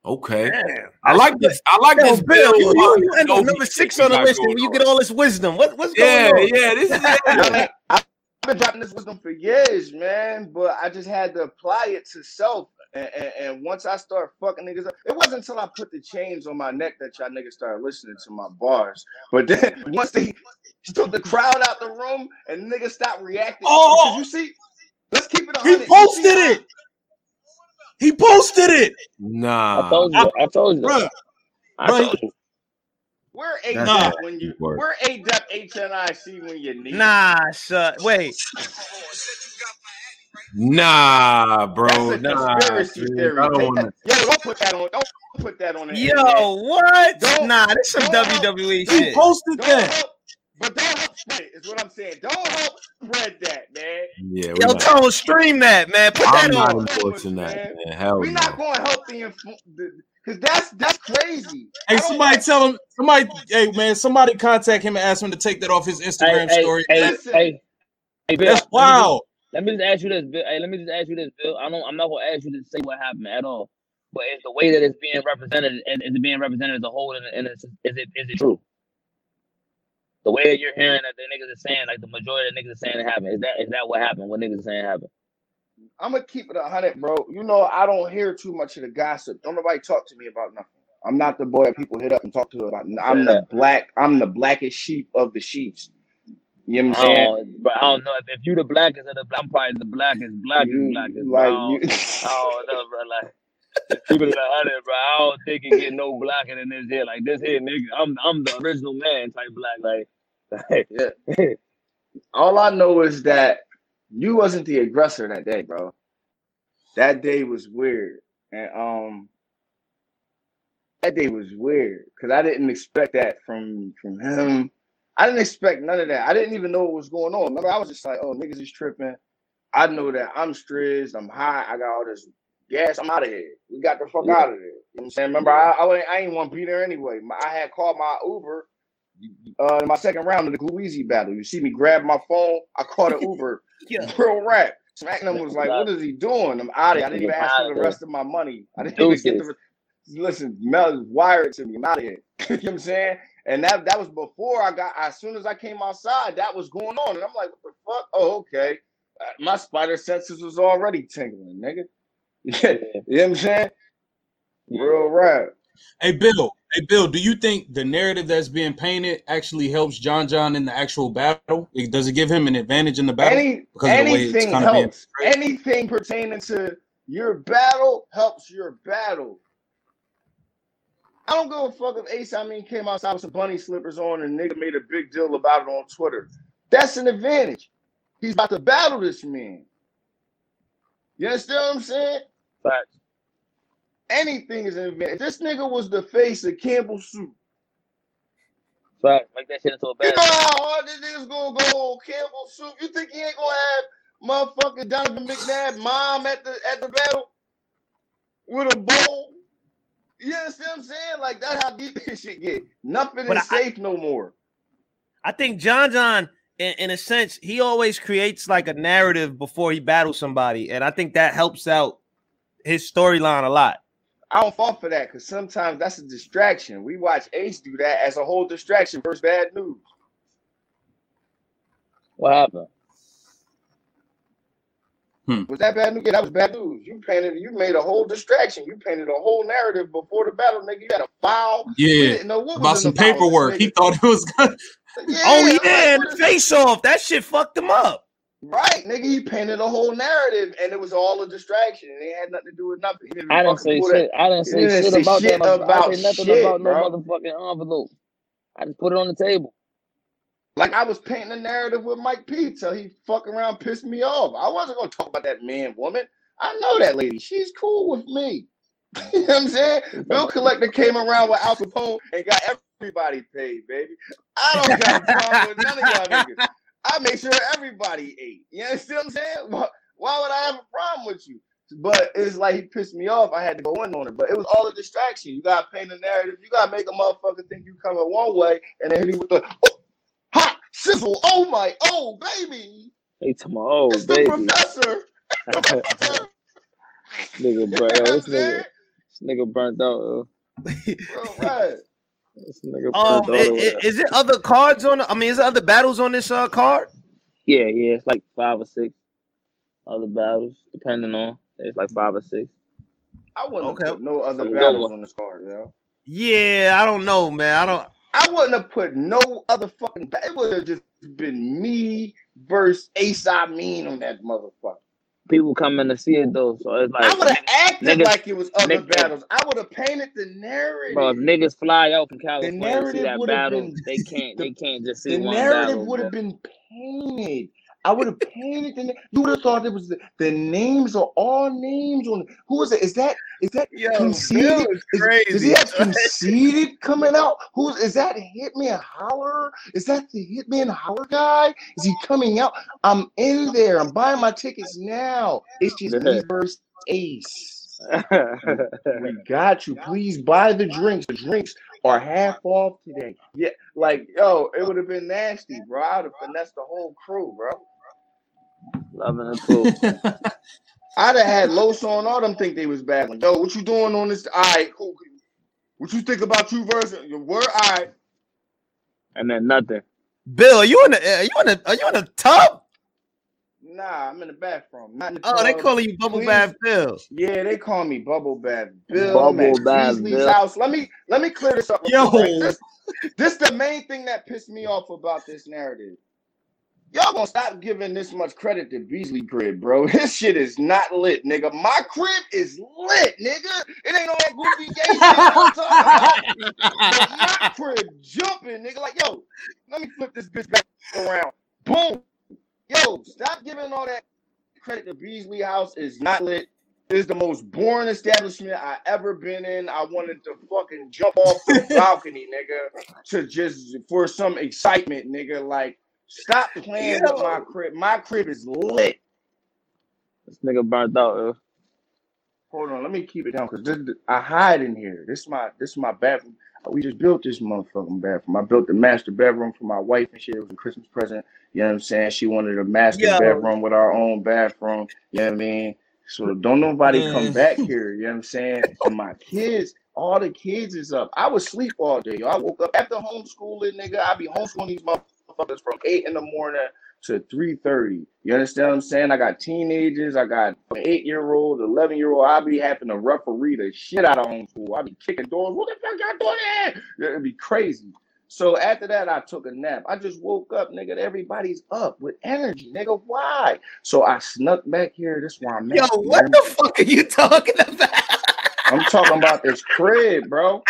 Okay. Damn. I like this. I like Yo, this Bill, Bill. you, you, you end up number six on the list, and you get all this wisdom. What, what's Yeah, going on? yeah. This is I mean, I've been dropping this wisdom for years, man, but I just had to apply it to self. And, and, and once I start fucking niggas up, it wasn't until I put the chains on my neck that y'all niggas started listening to my bars. But then once they took the crowd out the room and niggas stopped reacting, Oh! oh. because you see, let's keep it. a He posted it. He posted it, nah. I told you. I told you. bruh. I Bruh, told you. We're a That's dep a when you we're a dep HNIC when you need. Nah, son. Wait. Nah, bro. That's a nah, conspiracy dude. theory. I don't wanna- Yeah, don't put that on. Don't put that on the internet. Yo, what? Don't- nah, this some don't- WWE He shit. posted Don't that. help, but don't help spread it. Is what I'm saying. Don't help spread that, man. Yeah, we Yo, not, Tone, stream that, man. Put I'm that not on. endorsing that, man. Hell We're no. not going to help the because that's that's crazy. Hey, somebody like- tell him. Somebody, hey man, somebody contact him and ask him to take that off his Instagram hey, story. hey, Listen. hey, hey, Bill, That's let me just- Let me just ask you this, Bill. Hey, let me just ask you this, Bill. I don't. I'm not gonna ask you to say what happened at all. But is the way that it's being represented, and is it being represented as a whole, and, and is, is it is it true? The way that you're hearing that the niggas are saying, like the majority of the niggas are saying it happened, is that is that what happened? What niggas are saying happened? I'm gonna keep it a hundred, bro. You know I don't hear too much of the gossip. Don't nobody talk to me about nothing. I'm not the boy that people hit up and talk to about. I'm the black. I'm the blackest sheep of the sheeps. You know what I'm saying? don't, but I don't know if, if you the blackest of the black, I'm probably the blackest, blackest, You- blackest. Bro. like don't, you, I don't know, bro. Like keep it a hundred, bro. I don't think it get no blacker than this here. Like this here, nigga. I'm I'm the original man type black. Like yeah. All I know is that you wasn't the aggressor that day, bro. That day was weird, and um, that day was weird because I didn't expect that from from him. I didn't expect none of that. I didn't even know what was going on. Remember, I was just like, "Oh, niggas is tripping." I know that I'm stressed. I'm high. I got all this gas. I'm out of here. We got the fuck Yeah. out of there. You know what I'm saying? Remember, I I, ain't- I ain't want to be there anyway. I had called my Uber uh, in my second round of the Gluezy battle. You see me grab my phone. I called an Uber. Yeah. Real rap. Smacknum was like, "What is he doing?" I'm out of here. I didn't even ask for the rest of my money. I didn't even get the. Listen, Mel wired to me. I'm out of here. you know what I'm saying? And that that was before I got. As soon as I came outside, that was going on, and I'm like, "What the fuck?" Oh, okay. Uh, My spider senses was already tingling, nigga. Yeah, you know what I'm saying? Real rap. Hey Bill, hey Bill, do you think the narrative that's being painted actually helps John John in the actual battle? It- Does it give him an advantage in the battle? Any because of the way it's anything kind of being helps. Anything pertaining to your battle helps your battle. I don't give a fuck if Ace Amin came outside with some bunny slippers on and nigga made a big deal about it on Twitter. That's an advantage. He's about to battle this man. You understand what I'm saying? Facts. Anything is an advantage. If this nigga was the face of Campbell Soup, Facts. Make that shit into a you know how hard this nigga's gonna go on Campbell Soup? You think he ain't gonna have motherfucking Donovan McNabb mom at the at the battle with a bowl? You understand what I'm saying? Like that's how deep this shit get. Nothing But is I- safe no more. I think John John, in, in a sense, he always creates like a narrative before he battles somebody, and I think that helps out his storyline a lot. I don't fall for that because sometimes that's a distraction. We watch Ace do that as a whole distraction versus bad news. What happened? Hmm. Was that bad news? Yeah, that was bad news. You painted, you made a whole distraction. You painted a whole narrative before the battle, nigga. You had a file. Yeah, didn't know what about some paperwork. He thought it was good. Yeah, oh I'm like, yeah, the face off. That shit fucked him up. Right, nigga, he painted a whole narrative and it was all a distraction. And it had nothing to do with nothing. Didn't I didn't say shit. I didn't say He didn't shit say about shit that. I about didn't say nothing shit, about no bro. motherfucking envelope. I just put it on the table. Like I was painting a narrative with Mike P till he fuck around pissed me off. I wasn't gonna talk about that man woman. I know that lady. She's cool with me. you know what I'm saying? Bill Collector came around with Al Capone and got everybody paid, baby. I don't got a problem with none of y'all niggas. I make sure everybody ate. You understand what I'm saying? Why, why would I have a problem with you? But it's like he pissed me off. I had to go in on it. But it was all a distraction. You gotta paint a narrative. You gotta make a motherfucker think you coming one way and then hit him with the oh, hot sizzle. Oh my, oh baby, Hey, to my old it's the baby. professor. Professor. nigga, bro, yo, this nigga, this nigga burnt out. Uh. Bro, right. This nigga Um, out. i- over i- there. is it other cards on? I mean, is there other battles on this uh card? Yeah, yeah, it's like five or six other battles, depending on. It's like five or six. I wouldn't Okay. have put no other Some battles on this card, yo. Yeah, I don't know, man. I don't. I wouldn't have put no other fucking. Ba- it would have just been me versus Ace Amin on that motherfucker. People coming to see it though, so it's like, I would have acted niggas- like it was other niggas- battles. I would have painted the narrative. bro, if niggas fly out from California to see narrative that battle, been- they can't, they can't just see the narrative would have been painted. I would have painted the. na- You would have thought it was the, the names are all names on. Who is it? Is that is that Yo, conceded? Bill is Is- crazy. Does he have conceded coming out? Who's is that? Hitman Holla? Is that the Hitman Holla guy? Is he coming out? I'm in there. I'm buying my tickets now. It's just me versus Ace. We got you. Please buy the drinks. The drinks are half off today. Yeah, like yo, it would have been nasty, bro. I'd have finessed the whole crew, bro. Loving it too. I'd have had Los on all them think they was bad. battling. Yo, what you doing on this? All right, cool. What you think about two verses? Your word, all right. and then nothing. Bill, are you in the? Are you in the? Are you in the tub? Nah, I'm in the bathroom. Not in the Oh, they tub. calling you Bubble Please. Bath Bill. Yeah, they call me Bubble Bath Bill. Bubble Bath Bill. house. Let me let me clear this up. Yo. This, this the main thing that pissed me off about this narrative. Y'all gonna stop giving this much credit to Beasley crib, bro. This shit is not lit, nigga. My crib is lit, nigga. It ain't on that goofy gay shit I'm talking about. My crib jumping, nigga. Like, yo, let me flip this bitch back around. Boom. Yo, stop giving all that credit to Beasley House is not lit. Is the most boring establishment I ever been in. I wanted to fucking jump off the balcony, nigga, to just for some excitement, nigga. Like, stop playing with my crib. My crib is lit. This nigga burnt out. Yo. Hold on, let me keep it down because I hide in here. This is my this is my bathroom. We just built this motherfucking bathroom. I built the master bedroom for my wife and shit. It was a Christmas present. You know what I'm saying? She wanted a master Yo. bedroom with our own bathroom. You know what I mean? So don't nobody come back here. You know what I'm saying? And my kids, all the kids is up. I was sleep all day. yo. I woke up after homeschooling, nigga. I be homeschooling these motherfuckers from eight in the morning to 3:30. You understand what I'm saying? I got teenagers, I got an eight-year-old, 11-year-old. I be having to referee the shit out of homeschool. I be kicking doors. What the fuck y'all doing there? It'd be crazy. So after that, I took a nap. I just woke up, nigga. Everybody's up with energy, nigga. Why? So I snuck back here. That's why I'm Yo, what the fuck are you talking about? I'm talking about this crib, bro.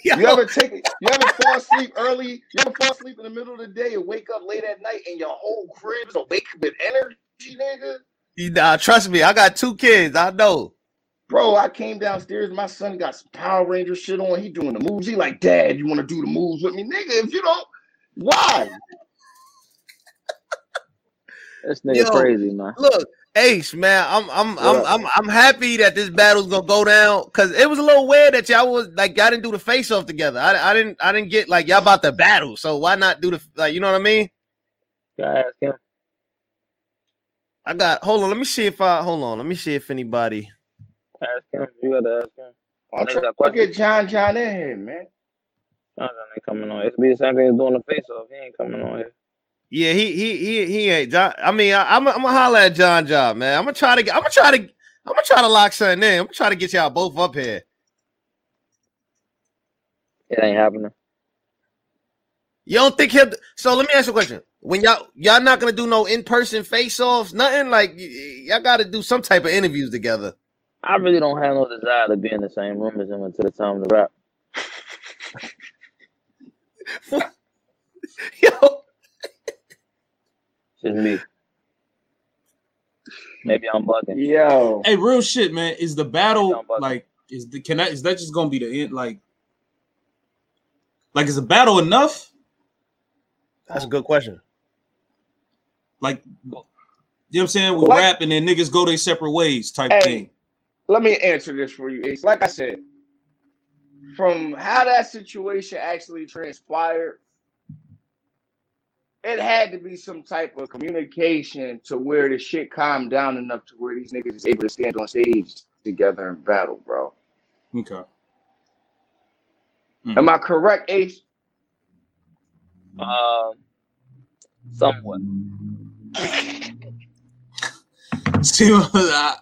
Yo, You ever take it? You ever fall asleep early? You ever fall asleep in the middle of the day and wake up late at night and your whole crib is awake with energy, nigga? nah, trust me, I got two kids. I know. Bro, I came downstairs. My son got some Power Ranger shit on. He doing the moves. He like, Dad, you want to do the moves with me, nigga? If you don't, why? This nigga Yo. crazy, man. Look, Ace, man, I'm I'm I'm I'm I'm happy that this battle's gonna go down because it was a little weird that y'all was like y'all didn't do the face off together. I, I didn't I didn't get like y'all about the battle, so why not do the like you know what I mean? Gotta ask him. I got hold on, let me see if I hold on, let me see if anybody. Ask him. You gotta ask him. I'm Nigga trying got to get John John in here, man. John John ain't coming on. It's be the same thing as doing the face off. He ain't coming on here. Yeah, he he he he ain't. John, I mean, I, I'm I'm gonna holler at John John, man. I'm gonna try to get. I'm gonna try to. I'm gonna try to lock something in. I'm gonna try to get y'all both up here. It ain't happening. You don't think he'll? So let me ask you a question. When y'all y'all not gonna do no in person face offs, nothing like y- y'all got to do some type of interviews together. I really don't have no desire to be in the same room as him until the time to rap. Yo, just me. Hmm. Maybe I'm bugging. Yo, Hey, real shit, man. Is the battle like is the can that is that just gonna be the end? Like, like is the battle enough? that's a good question. Like, you know what I'm saying? We Like- rap and then niggas go their separate ways type Hey. thing. let me answer this for you. Ace. Like I said, from how that situation actually transpired, it had to be some type of communication to where the shit calmed down enough to where these niggas is able to stand on stage together and battle, bro. Okay. Am I correct, Ace? Um, somewhat. See, I,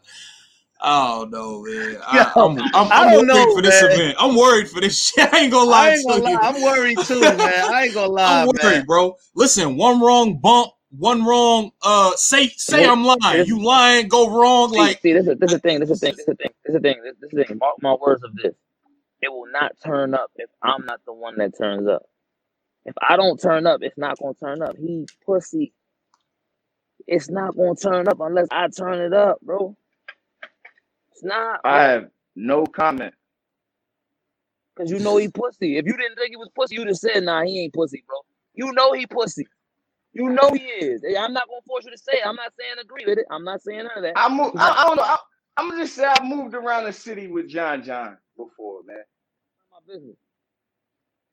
I don't know, man. I, Yo, I'm, I'm, I I'm don't worried know, for this man. event. I'm worried for this shit. I ain't gonna lie I ain't to gonna lie. you. I'm worried too, man. I ain't gonna lie, I'm worried, man. bro. Listen, one wrong bump, one wrong. Uh, say say Well, I'm lying. You lying? Go wrong. See, Like see, this is this is the thing. This is the thing. This is the thing. This is the thing. This, this is the thing. Mark my words of this. It will not turn up if I'm not the one that turns up. If I don't turn up, it's not gonna turn up. He pussy. It's not gonna turn up unless I turn it up, bro. It's not. I have no comment. Cause you know he pussy. If you didn't think he was pussy, you'd have said, nah, he ain't pussy, bro. You know he pussy. You know he is. I'm not gonna force you to say it. I'm not saying agree with it. I'm not saying none of that. I move. I, I don't know. I, I'm gonna just say I moved around the city with John John before, man. my business.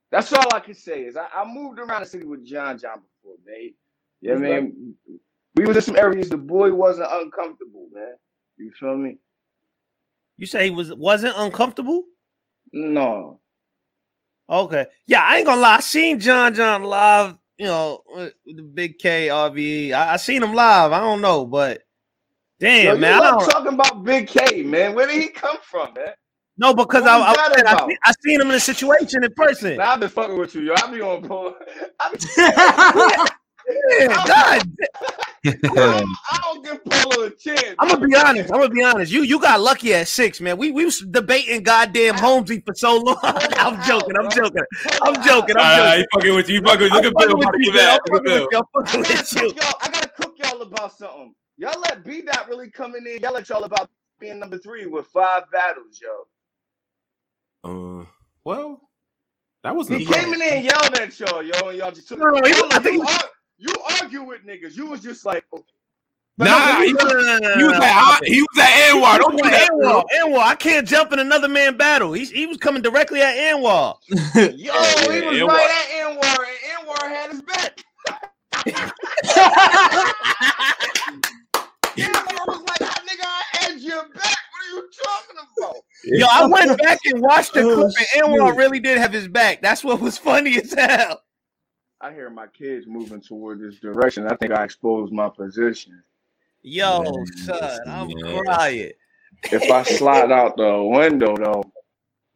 That's all I can say is I, I moved around the city with John John before, man. You know what I mean? We was in some areas the boy wasn't uncomfortable, man. You feel me? You say he was wasn't uncomfortable? No. Okay. Yeah, I ain't gonna lie. I seen John John live, you know, the big K RVE. I, I seen him live. I don't know, but damn, Yo, man. I'm talking about Big K, man. Where did he come from, man? no, because What I, I, I, seen, I seen him in a situation in person. Nah, I've been fucking with you, yo. I be on. I be, Yeah, God. I don't give Polo a chance. I'm gonna be honest. I'm gonna be honest. You you got lucky at six, man. We we was debating goddamn Holmesy for so long. I'm joking. I'm joking. I'm joking. I'm joking. he fucking with you. He fucking with you. Look at Bill. I'm Look at with you, man. Bill. I'm fucking with you. I'm fucking gotta with you. cook y'all. I gotta cook y'all about something. Y'all let B Dot really come in there. Y'all let y'all about being number three with five battles, yo. Uh, well, that was He came in there and yelled at y'all, yo, and y'all just took. No, no, he- I think you, he- ar- you argue with niggas. You was just like, oh, Nah, he No, was, he was no, at no. he was at Anwar. Don't do that. Anwar, Anwar, I can't jump in another man battle. He, he was coming directly at Anwar. yo, he was Anwar. right at Anwar, and Anwar had his back. Anwar was like, "Ah, nigga, I had your back. What are you talking about? Yo, I went back and watched the Oh, clip, and Anwar really did have his back. That's what was funny as hell. I hear my kids moving toward this direction. I think I exposed my position. Yo, Man, son, I'm man. crying. If I slide out the window though,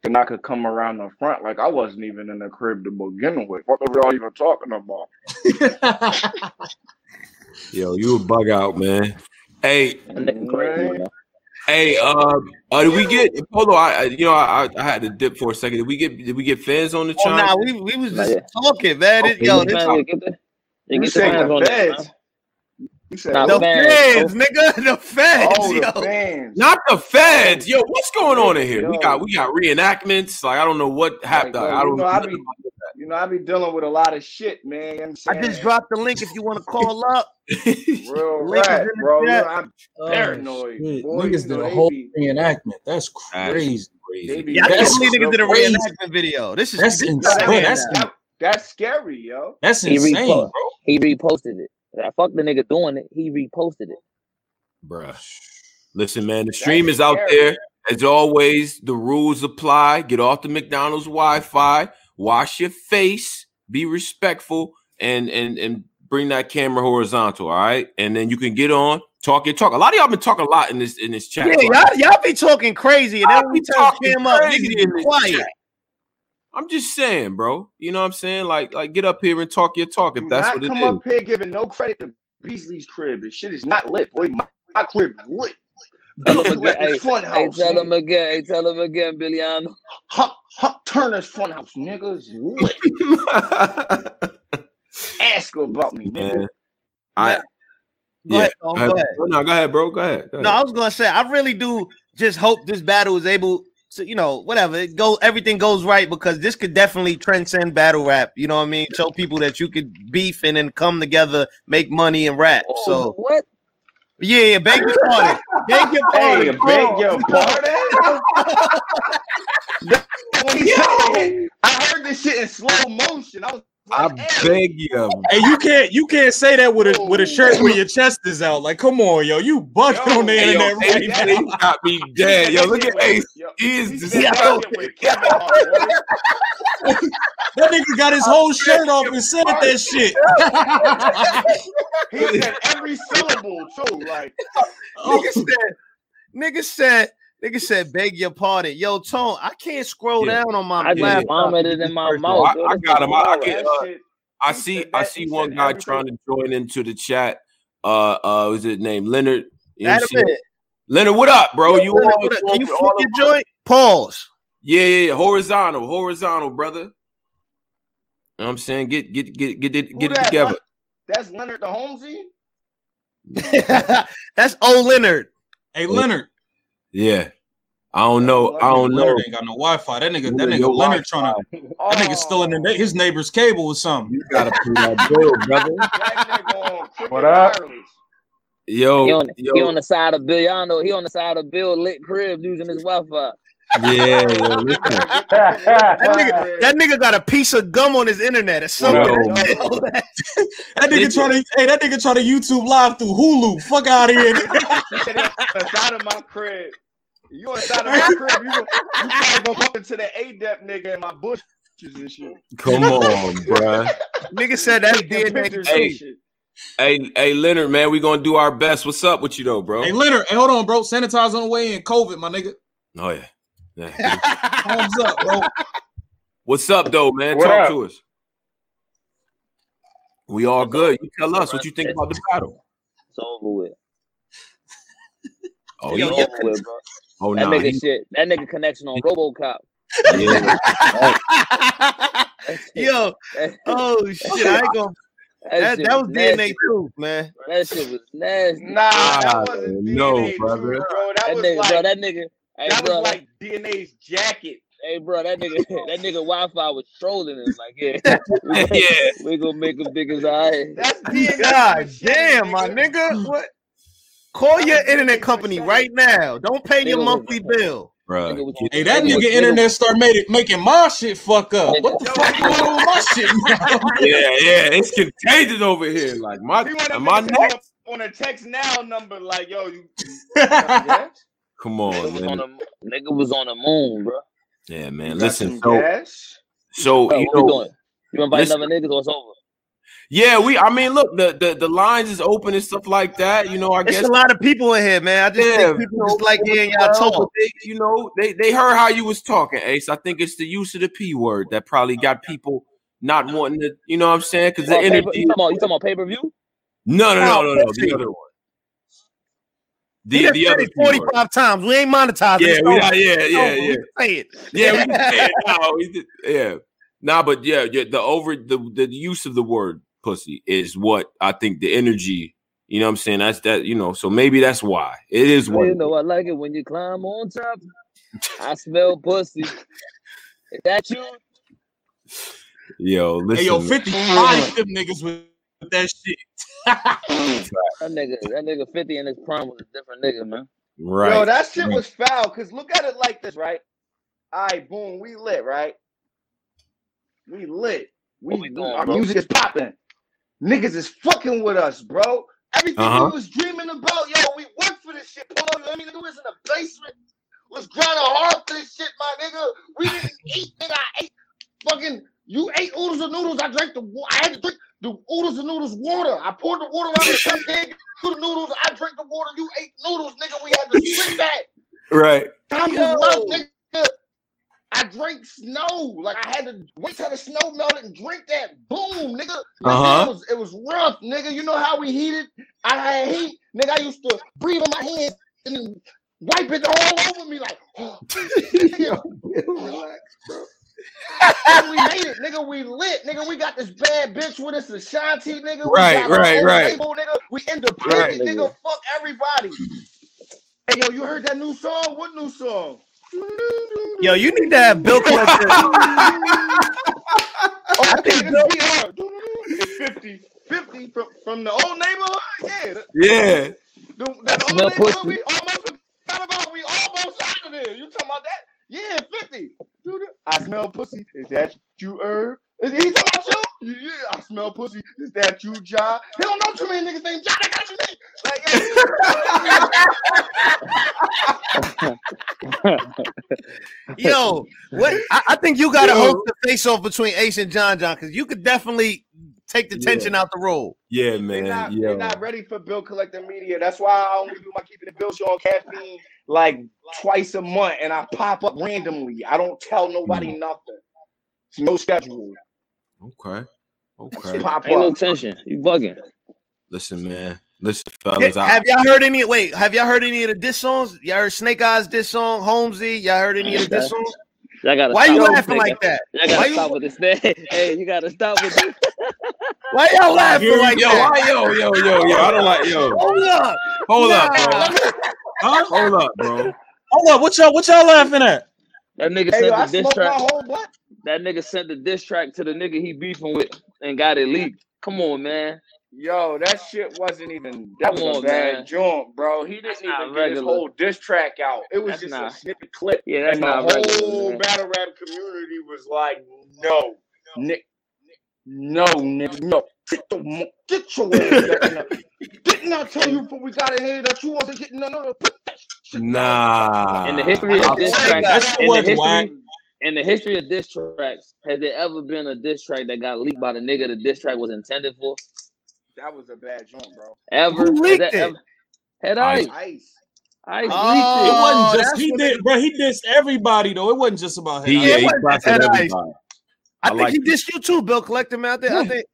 then I could come around the front like I wasn't even in the crib to begin with. What are y'all even talking about? Yo, you a bug out, man. Hey, That nigga crazy, Right. man. Hey, uh, uh, did we get Polo? I, I you know, I, I had to dip for a second. Did we get did we get fans on the Oh, chime? nah, we, we was just yet. talking, man. It, Okay, yo, you this, Man, get the, You get the said fans the on there, feds. You said Nah, the what? fans, fans, nigga, the fans, Oh, the yo. fans. Not the feds. Yo, what's going on in here? We got we got reenactments. Like I don't know what happened. bro, I don't know, know. I be- You know, I be dealing with a lot of shit, man. You know I'm I saying? just dropped the link if you want to call up. real link is rap, bro. You chat. I'm Oh, paranoid. shit. Boy, Niggas did a whole be- reenactment. That's That's crazy. They crazy. be Yeah, I can't That's believe niggas did a reenactment video. This is That's insane. That's that- that's scary, yo. that's He insane, bro. He reposted it. I fuck the nigga doing it. He reposted it. Bruh. Listen, man, the stream That's is out scary. there. As always, the rules apply. Get off the McDonald's Wi-Fi. Wash your face. Be respectful, and and and bring that camera horizontal. All right, and then you can get on talk your talk. A lot of y'all been talking a lot in this in this chat. Yeah, y'all, y'all be talking crazy, and Y'all then we be turn talking cam up, niggas in be this quiet. chat. I'm just saying, bro. You know what I'm saying? Like, like get up here and talk your talk if Do that's not what it come is. up here giving no credit to Beasley's crib. This shit is not lit, boy. My, my crib lit. Tell him again. Hey, fun hey, tell him again. Hey, tell him again, Billiano. Huck, Huck Turner's fun house, nigga. is. Ask her about me, nigga. man, I Go yeah. ahead, Tom, Go ahead. go ahead. No, no, go ahead, bro. Go ahead. Go ahead. No, I was gonna say I really do just hope this battle is able to, you know, whatever it go, everything goes right because this could definitely transcend battle rap. You know what I mean? Show people that you could beef and then come together, make money and rap. Oh, So what? Yeah, yeah, beg your pardon, beg your Hey, pardon. beg your pardon. when he said it, I heard this shit in slow motion. I was I beg you. Hey, you can't you can't say that with a with a shirt Oh. where your chest is out. Like, come on, yo, you bugging Yo, on the Hey, yo, internet Ace, right Ace, now. Got me dead. Yo, look at Ace. Yo, He is he just said that shit with Kevin Hart, boy. That nigga got his whole shirt off and said that shit. He said every syllable too. Like, Nigga said, nigga said, nigga said, beg your pardon. Yo, Tone, I can't scroll Yeah. down on my I just laptop. vomited in my mouth. I- I got him. I- I can't- uh. I see I see one guy everything. trying to join into the chat. Uh uh was it named Leonard? You know what I'm That's saying? it. Leonard, what up, bro? Yo, you Leonard, all, what up? you Can you flip your joint? Pause. Yeah, yeah, yeah. Horizontal, horizontal, brother. You know what I'm saying? Get get get get it Who get it that? together. That's Leonard the Holmesy. That's old Leonard. Hey, Leonard. Yeah. I don't know. I don't know. Leonard ain't got no Wi-Fi. That nigga, that nigga Leonard trying to that nigga still in the, his neighbor's cable or something. You gotta pay that bill, brother. That nigga on Cricket What up? Yo, He on, yo, he on the side of Billiano. He on the side of Bill lit crib using his Wi-Fi. Yeah, yo, listen. That nigga, that nigga got a piece of gum on his internet or something. Yo. That nigga trying to hey, that nigga trying to YouTube live through Hulu. Fuck out of here. He said he on the side of my crib. You on the of my crib? You, gonna- you probably gonna bump into the ADEP nigga in my bushes and shit. Come on, bruh. Nigga said that's Taking DNA. pictures Hey. Hey, hey, Leonard, man, we gonna do our best. What's up with you though, bro? hey, Leonard, hey, hold on, bro. Sanitize on the way in. COVID, my nigga. Oh yeah. Yeah. Thumbs up, bro. What's up though, man? What Talk up? to us. We all good. You tell us what you think about the battle. It's over with. Oh, It's yeah. over with, bro. Oh, that nah, nigga he- shit. That nigga connection on RoboCop. Yeah. Yo, oh shit! I ain't gonna. That, shit that was nasty. DNA truth, man. That shit was nasty. Nah, that Ah, wasn't no, DNA brother. truth, bro. That, That was nigga, like bro. That nigga. Hey, that bro. was like DNA's jacket. Hey, bro. That nigga. That nigga Wi-Fi was trolling us. Like, yeah, we gonna, Yeah. we gonna make him big as I. That's DNA. God damn, my nigga. What? Call your internet company right now. Don't pay your monthly bill. Bruh, Nigga was- get- Hey, that Nigga- nigga nigga- internet start made it making my shit fuck up. What the fuck going on with my shit now? yeah, yeah, it's contagious over here. Like my, He wanted am I niggas to next? on a text now number like, yo, you. Yeah? Come Nigga on, was on the nigga was on the moon, bro. Yeah, man. You Listen, so gas? so Bro, you what we know, doing? You invite listen- another niggas or it's over? yeah, we. I mean, look, the the the lines is open and stuff like that. You know, I There's guess. a lot of people in here, man. I just Yeah, think people you know, just like hearing y'all talk. They, you know, they they heard how you was talking, Ace. I think it's the use of the p word that probably got people not wanting to. You know what I'm saying? Because the energy. you talking about you talking about pay per view? No, no, no, oh, no, no. The other one. He The done the other it P 45 times. We ain't monetized. Yeah, we, yeah, yeah, It's yeah, yeah. We can say it. Yeah, we can say it now. We did- Yeah. Nah, but yeah, yeah, the over the the use of the word pussy is what I think the energy, you know what I'm saying? That's that, you know, so maybe that's why. It is what you know I like it when you climb on top. I smell pussy. Is that you? Yo, listen. Hey, yo, man. 50 them niggas with that shit. That nigga, that nigga 50 in his prime was a different nigga, man. right. Yo, that shit was foul. Cause look at it like this, right? All right, boom, we lit, right? We lit. We, What we doing, our bro? music is popping. Niggas is fucking with us, bro. Everything Uh-huh. we was dreaming about, yo, we worked for this shit. Pull up, I mean, nigga was in the basement, was grinding hard for this shit, my nigga. We didn't eat, nigga. I ate fucking. You ate oodles of noodles. I drank the. wa- I had to drink the oodles of noodles water. I poured the water out of the cup, nigga. To the noodles, I drank the water. You ate noodles, nigga. We had to split that. Right. Time Yo. was rough, nigga. I drank snow. Like I had to wait till the snow melted and drink that. Boom, nigga. Nigga, Uh-huh. It was, it was rough, nigga. You know how we heated? I had heat. Nigga, I used to breathe on my hands and wipe it all over me like, oh. Nigga, relax, bro. And we made it, nigga. We lit, nigga. We got this bad bitch with us, Ashanti, nigga. We Right, right, right. label, nigga. We independent, Right, nigga. nigga. Fuck everybody. Hey, yo, you heard that new song? What new song? Yo, you need to have Bill Collector. Oh, I think it's BR. It's 50. 50 from, from the old neighborhood. Yeah. The, Yeah. the, that old smell neighborhood we almost forgot about. We almost out of there. You talking about that? Yeah, 50. Dude, I smell pussy. Is that you, Herb? Is he talking about you? Yeah, I smell pussy. Is that you, Ja? They don't know too many niggas named Ja. They got you name. Like, yeah. Yo, what? I, I think you got to host the face off between Ace and John John because you could definitely take the Yeah. tension out the role. Yeah, They're man. not, Yo. they're not ready for bill collector media. That's why I only do my keeping the bill show on caffeine like twice a month, and I pop up randomly. I don't tell nobody mm. nothing. It's no schedule. Okay. Just Okay. pop Ain't no up. tension. You bugging. Listen, man. Listen, Yeah, fellas. I, have y'all heard any? Wait, have y'all heard any of the diss songs? Y'all heard Snake Eyes diss song, Holmesy? Y'all heard any of the diss songs? Y'all gotta Why stop you laughing this, like that? Y'all gotta Why you- stop with this. thing. Hey, you gotta stop with this. Why y'all laughing Here like yo, that? why, yo, yo, yo, yo. I don't like yo. Hold up. Hold up, bro. Huh? Hold up, bro. Hold up, what y'all what y'all laughing at? That nigga Hey, sent I the diss track. That nigga sent the diss track to the nigga he beefing with and got it leaked. Come on, man. Yo, that shit wasn't even. That was Come a bad man. joint, bro. He didn't not even get his whole diss track out. It was That's just not- a snippet clip. Yeah, that's and the regular, whole man. battle rap community was like, no, Nick, no, nigga, no. Get, the, mo- get your ass back in there. Didn't I tell you before we got in here that you wasn't getting no, no, no, put that shit. Nah. In the history of this take tracks, That that. shit in the history, in the history of diss tracks, has there ever been a diss track that got leaked by the nigga the diss track was intended for? That was a bad joint, bro. Ever? Who leaked that it? ever- Had Ice. Ice. I Oh, It it. wasn't oh, just he did, bro. He dissed everybody though. It wasn't just about him. He, yeah, he wasn't clapped that at ice. everybody. I, I think like he it. dissed you too, Bill. Collect him out there. I think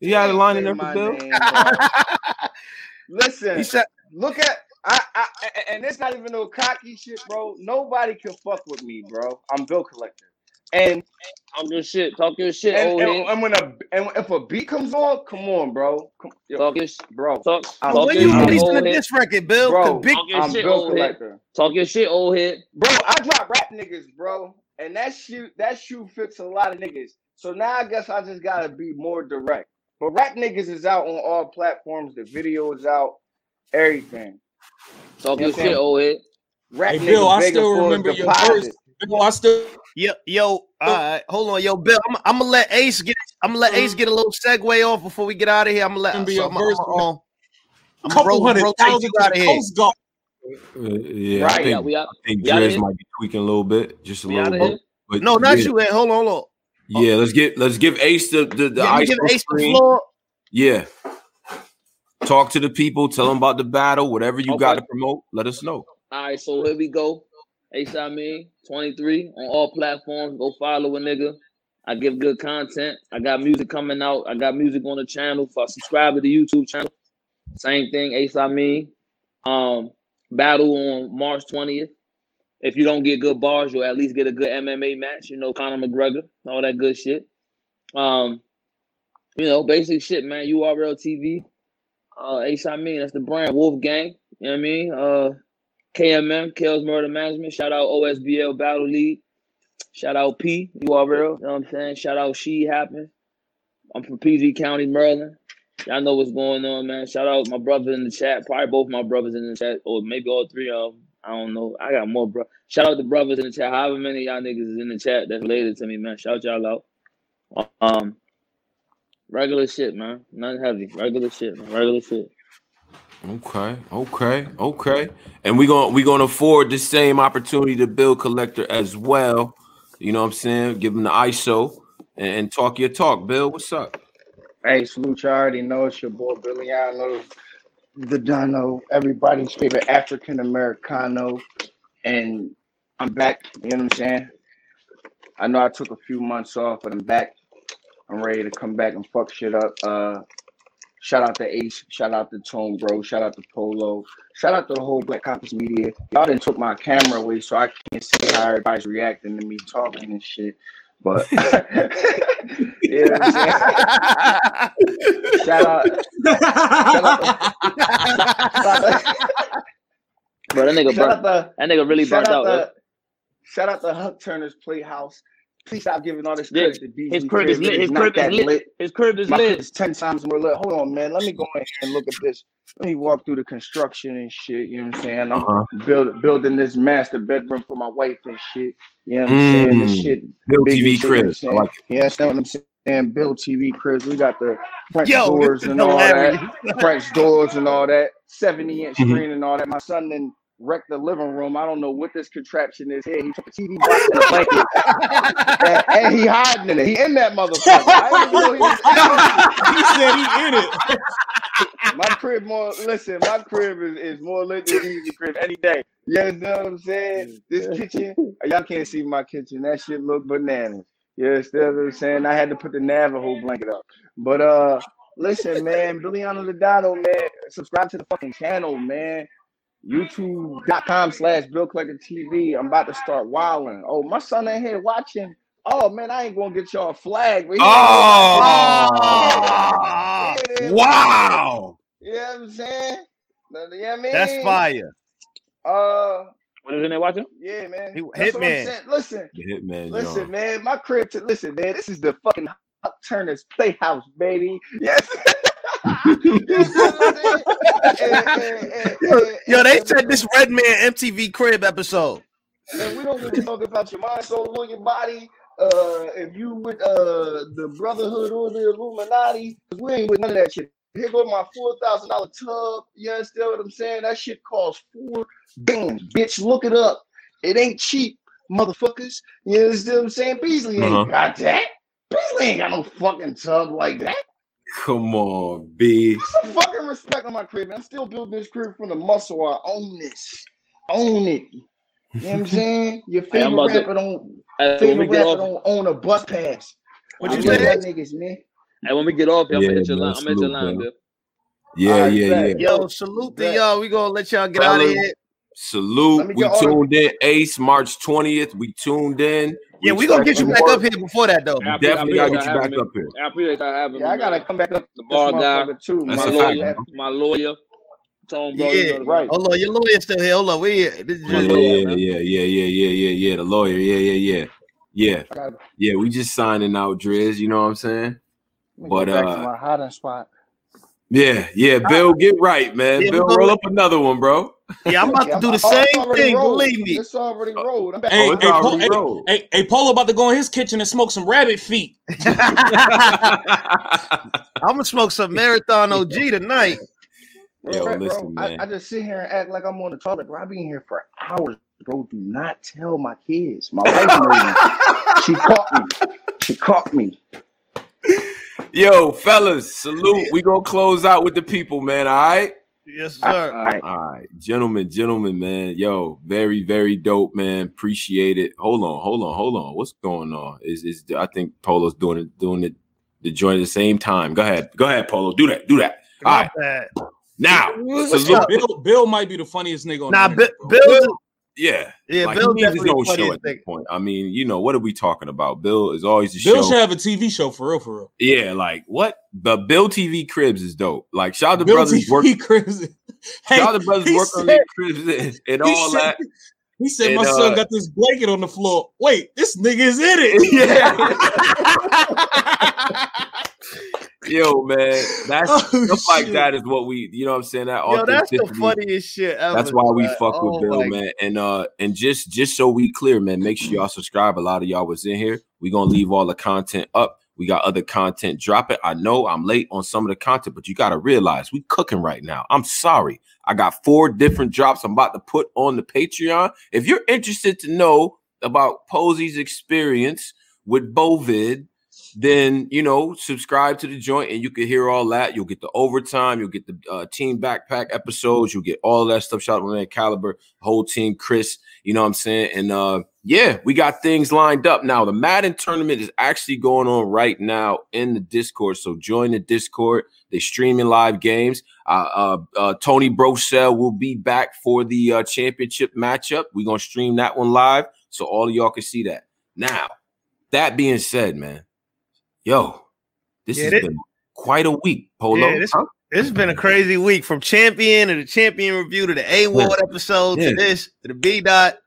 You had a line in there for Bill? name, bro. Listen, He said, look at I, I a- and it's not even no cocky shit, bro. Nobody can fuck with me, bro. I'm Bill Collector. And Talk your shit. Talk your shit, and, old and, head. and when a and if a beat comes on, come on, bro. Come, yo, Talk your, sh- bro. talk, talk when your you I'm- shit, releasing old a diss record, Bill? 'Cause Bro, big Talk your I'm shit, Bill old head. Talk your shit, old head. Bro, I drop rap niggas, bro. And that shoe that shoe fits a lot of niggas. So now I guess I just gotta be more direct. But rap niggas is out on all platforms. The video is out, everything. Talk You your I'm saying? shit, old head. Rap Hey, niggas Bill, I still remember your deposit. first. Bill, I still Yo, yo, all right, hold on, yo, Bill. I'm, I'm gonna let Ace get. I'm gonna let Ace mm-hmm. get a little segue off before we get out of here. I'm gonna let. Remember So your I'm, gonna- verse, I'm, gonna- I'm gonna couple ro- hundred rotate thousand you to out the of here. Coast Guard. Uh, yeah, Right, I think, yeah, we out. I think we outta Driz here? might be tweaking a little bit, just a We little bit. But No, not yeah, you. Wait, hold on, hold on. Yeah, let's get let's give Ace the the, the Yeah, ice give Ace the floor. Yeah. Talk to the people, tell them about the battle, whatever you got to promote, let us know. All right, so here we go. Ace Amin, 23 on all platforms. Go follow a nigga. I give good content. I got music coming out. I got music on the channel. For subscribe to the YouTube channel. Same thing, Ace Amin. Um, battle on March 20th. If you don't get good bars, you'll at least get a good MMA match. You know, Conor McGregor, all that good shit. Um, you know, basic shit, man. URL TV. Uh, Ace Amin, that's the brand. Wolf Gang. You know what I mean? Uh, KMM, Kels Murder Management. Shout out OSBL Battle League. Shout out P, URL. You know what I'm saying? Shout out She Happen. I'm from PG County, Maryland. Y'all know what's going on, man. Shout out my brother in the chat. Probably both my brothers in the chat, or maybe all three of them. I don't know. I got more, bro. Shout out the brothers in the chat. However many y'all niggas is in the chat that's related to me, man. Shout y'all out. Um, regular shit, man. Nothing heavy. Regular shit, man. Regular shit. Okay, okay, okay. And we're gonna we're gonna afford the same opportunity to Bill Collector as well. You know what I'm saying? Give him the ISO and, and talk your talk. Bill, what's up? Hey, salute you already know it's your boy Billy Billiano, the Dono, everybody's favorite African Americano. And I'm back, you know what I'm saying? I know I took a few months off, but I'm back. I'm ready to come back and fuck shit up. Uh shout out to Ace, shout out to Tone Bro, shout out to Polo, shout out to the whole Black Compass Media. Y'all didn't took my camera away, so I can't see how everybody's reacting to me talking and shit. But you know what I'm? Shout out, shout out, Bro, that nigga burnt. the That nigga really burnt out out. the shout out the Huck Turner's Playhouse. Please stop giving all this Yeah, credit to BG His crib is lit. His crib is lit. lit. His crib is My crib lit. is ten times more lit. Hold on, man. Let me go in here and look at this. Let me walk through the construction and shit. You know what I'm saying? I'm Uh-huh. build, building this master bedroom for my wife and shit. You know what I'm saying? This Mm. shit Bill TV as shit, you know what I'm Chris. I saying? like You understand what I'm saying? Build TV cribs. We got the French Yo, doors and all that. French doors and all that. 70 inch Mhm. screen and all that. My son then wrecked the living room. I don't know what this contraption is here. He took a TV box and a blanket. and, and he hiding in it. He in that motherfucker. I didn't know he was in it. he said he in it. My crib more listen, my crib is, is more lit than easy crib any day. You understand what I'm saying? This kitchen, y'all can't see my kitchen. That shit look bananas. You understand what I'm saying? I had to put the Navajo blanket up. But uh listen, man, Billiano Ladado, man. Subscribe to the fucking channel, man. YouTube.com slash Bill Collector TV. I'm about to start wilding. Oh, my son ain't here watching. Oh man, I ain't gonna get y'all a flag. But he Oh, ain't here. wow. You know what I'm saying? You know what I mean? That's fire. Uh, What is in there watching? yeah, man. He- That's what I'm Hitman. Listen, The Hitman. listen, John. man. My crib. To, listen, man. This is the fucking Huck Turner's Playhouse, baby. Yes. Yo, they said this Redman MTV Crib episode. And we don't give a fuck about your mind, soul, or your body. Uh, if you with uh the Brotherhood or the Illuminati, we ain't with none of that shit. Here go my four thousand dollar tub. You understand what I'm saying? That shit costs four bands, bitch. Look it up. It ain't cheap, motherfuckers. You understand what I'm saying? Beasley ain't Uh-huh. got that. Beasley ain't got no fucking tub like that. Come on, B. Put some fucking respect on my crib. man. I'm still building this crib from the muscle. I own this. Own it. You know what I'm saying? Your Hey, I'm favorite to- rapper don't Hey, favorite rapper off, don't own a bus pass. What you love say? that niggas, man. And when we get off here, I'm Yeah, gonna hit your line. I'm gonna hit your line, man. Bill. Yeah, All right, yeah, yeah. Yo, salute to y'all. We gonna let y'all get out of here. Salute. We get all the- tuned in. Ace, March 20th. We tuned in. Yeah, we gonna get you back up here before that though. I appreciate- Definitely I gotta get you back me. up here. I appreciate y'all having Yeah, I gotta come back up The bar guy, too, That's my a man. fact, lawyer, my lawyer. Tone, bro, Yeah, you know the right. Hold on, your lawyer's still here. Hold on, we here. This is Yeah, yeah, lawyer. yeah, yeah, yeah, yeah, yeah, yeah, yeah. The lawyer. Yeah, yeah, yeah. Yeah. Yeah, we just signing out, Driz. You know what I'm saying? But, get uh, my hiding spot. Yeah, yeah. Bill, get right, man. Yeah, Bill, roll up another one, bro. Yeah, I'm about Yeah, to do the oh, same already thing. rolled. Believe me. It's already oh, rolled. I'm oh, back. Hey, Oh, it's hey, Paul, already hey, rolled. hey, hey, Polo about to go in his kitchen and smoke some rabbit feet. I'm gonna smoke some marathon OG tonight. Yo, Bro, listen, I, man. I just sit here and act like I'm on the toilet, bro. I've been here for hours, bro. Do not tell my kids. My wife knows. she caught me. She caught me. Yo, fellas, salute. We gonna close out with the people, man. All right. Yes, sir. right. All right, gentlemen, gentlemen, man. Yo, very, very dope, man. Appreciate it. Hold on, hold on, hold on. What's going on? Is is I think Polo's doing it, doing it, the joint at the same time. Go ahead, go ahead, Polo. Do that, do that. All My right, now, What's salute. Bill, Bill might be the funniest nigga on Nah, the Bill, internet, bro. Bill, Yeah, yeah, like Bill needs his definitely own show at this point. I mean, you know, what are we talking about? Bill is always the Bill show. should have a TV show for real, for real. Yeah, like what? The Bill TV cribs is dope. Like shout out to Bill brothers TV work. crazy. Hey, Shout out to brothers he work on their cribs and, and all said- that. He said, And, "My son uh, got this blanket on the floor. Wait, this nigga is in it." Yeah. Yo, man, that's Oh, stuff like that is what we, you know what I'm saying? That Yo, that's the funniest shit ever. That's why we man. fuck Oh with Bill, my man. And uh and just just so we clear, man, make sure y'all subscribe. A lot of y'all was in here. we gonna leave all the content up. We got other content dropping. I know I'm late on some of the content, but you gotta realize we cooking right now. I'm sorry. I got four different drops I'm about to put on the Patreon. If you're interested to know about Posey's experience with Bovid, then you know subscribe to the joint and you can hear all that. You'll get the overtime you'll get the uh, team backpack episodes you'll get all that stuff. To my man caliber whole team chris you know what i'm saying? And uh yeah we got things lined up. Now the madden tournament is actually going on right now in the discord so join the discord. They're streaming live games. Uh, uh, uh tony brochell will be back for the uh, championship matchup. We're gonna stream that one live so all of y'all can see that. Now that being said man Yo, this Yeah, has this- been quite a week, Polo. Yeah, this- huh? It's been a crazy week from champion to the champion review to the A Ward episode Yeah. to this to the B dot.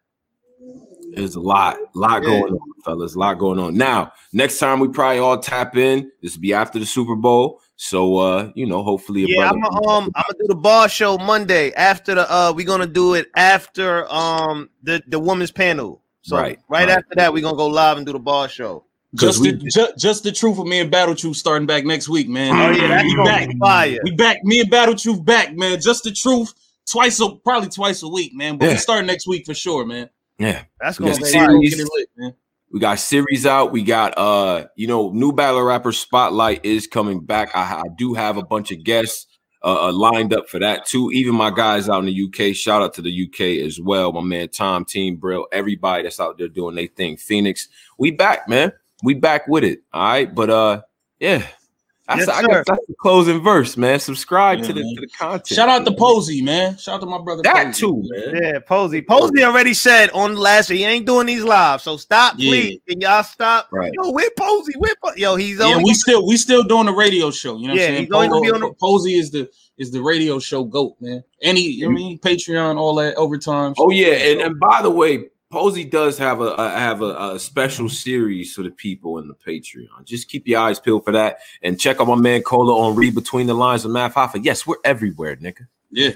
There's a lot, lot going on, fellas. A lot going on. Now, next time we probably all tap in. This will be after the Super Bowl. So uh, you know, hopefully Yeah, I'm gonna um I'm gonna do the bar show Monday after the uh we're gonna do it after um the the women's panel. So Right, right, right. after that we're gonna go live and do the bar show. Just we- the ju- just the truth of me and Battle Truth starting back next week, man. Oh yeah, that's we gonna back. be fire. We back. Me and Battle Truth back, man. Just the truth. Twice a probably twice a week, man. But Yeah. we start next week for sure, man. yeah. That's We gonna be series. fire. Lit, man. We got series out. We got uh, you know, new battle rapper spotlight is coming back. I, I do have a bunch of guests uh, uh, lined up for that too. Even my guys out in the UK. Shout out to the UK as well. My man Tom, Team Brill, everybody that's out there doing their thing. Phoenix, we back, man. We back with it. All right, but uh, yeah. That's, Yes, I sir. guess that's the closing verse, man. Subscribe Yeah, to the man. to the content. Shout out to Posey, man. Shout out to my brother. that Posey. too, man. Yeah, Posey. Posey already said on the last he ain't doing these live. So stop, Yeah. please. Can y'all stop? Right. Yo, where Posey? Where Po- Yo, he's Yeah, only we still we still doing the radio show. You know what Yeah, I'm saying? he's only gonna be on the- Posey is the is the radio show goat, man. Any you know what I mean Patreon, all that overtime. Oh yeah, and, and by the way, Posey does have a, a have a, a special mm-hmm. series for the people in the Patreon. Just keep your eyes peeled for that, and check out my man Cola on Read Between the Lines of Math Hoffa. Yes, we're everywhere, nigga. yeah.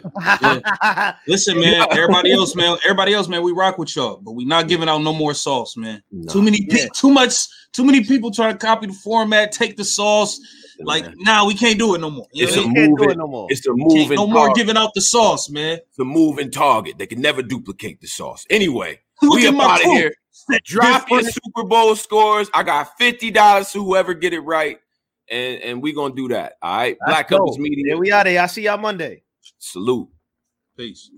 Listen, man. Everybody else, man. Everybody else, man. We rock with y'all, but we not giving out no more sauce, man. No. Too many, pe- Yeah. too much, too many people trying to copy the format, take the sauce. Like, Man. nah, we can't do it no more. You It's know a what I we mean? can't do moving- it no more. It's the Can't- moving. no more target. giving out the sauce, man. It's the moving target. They can never duplicate the sauce. Anyway, Look we at up my out of here. Drop your Super Bowl scores. I got fifty dollars to whoever get it right, and and we gonna do that. All right, Let's Black go. Couples Media. Yeah, we out of here. I see y'all Monday. Salute. Peace.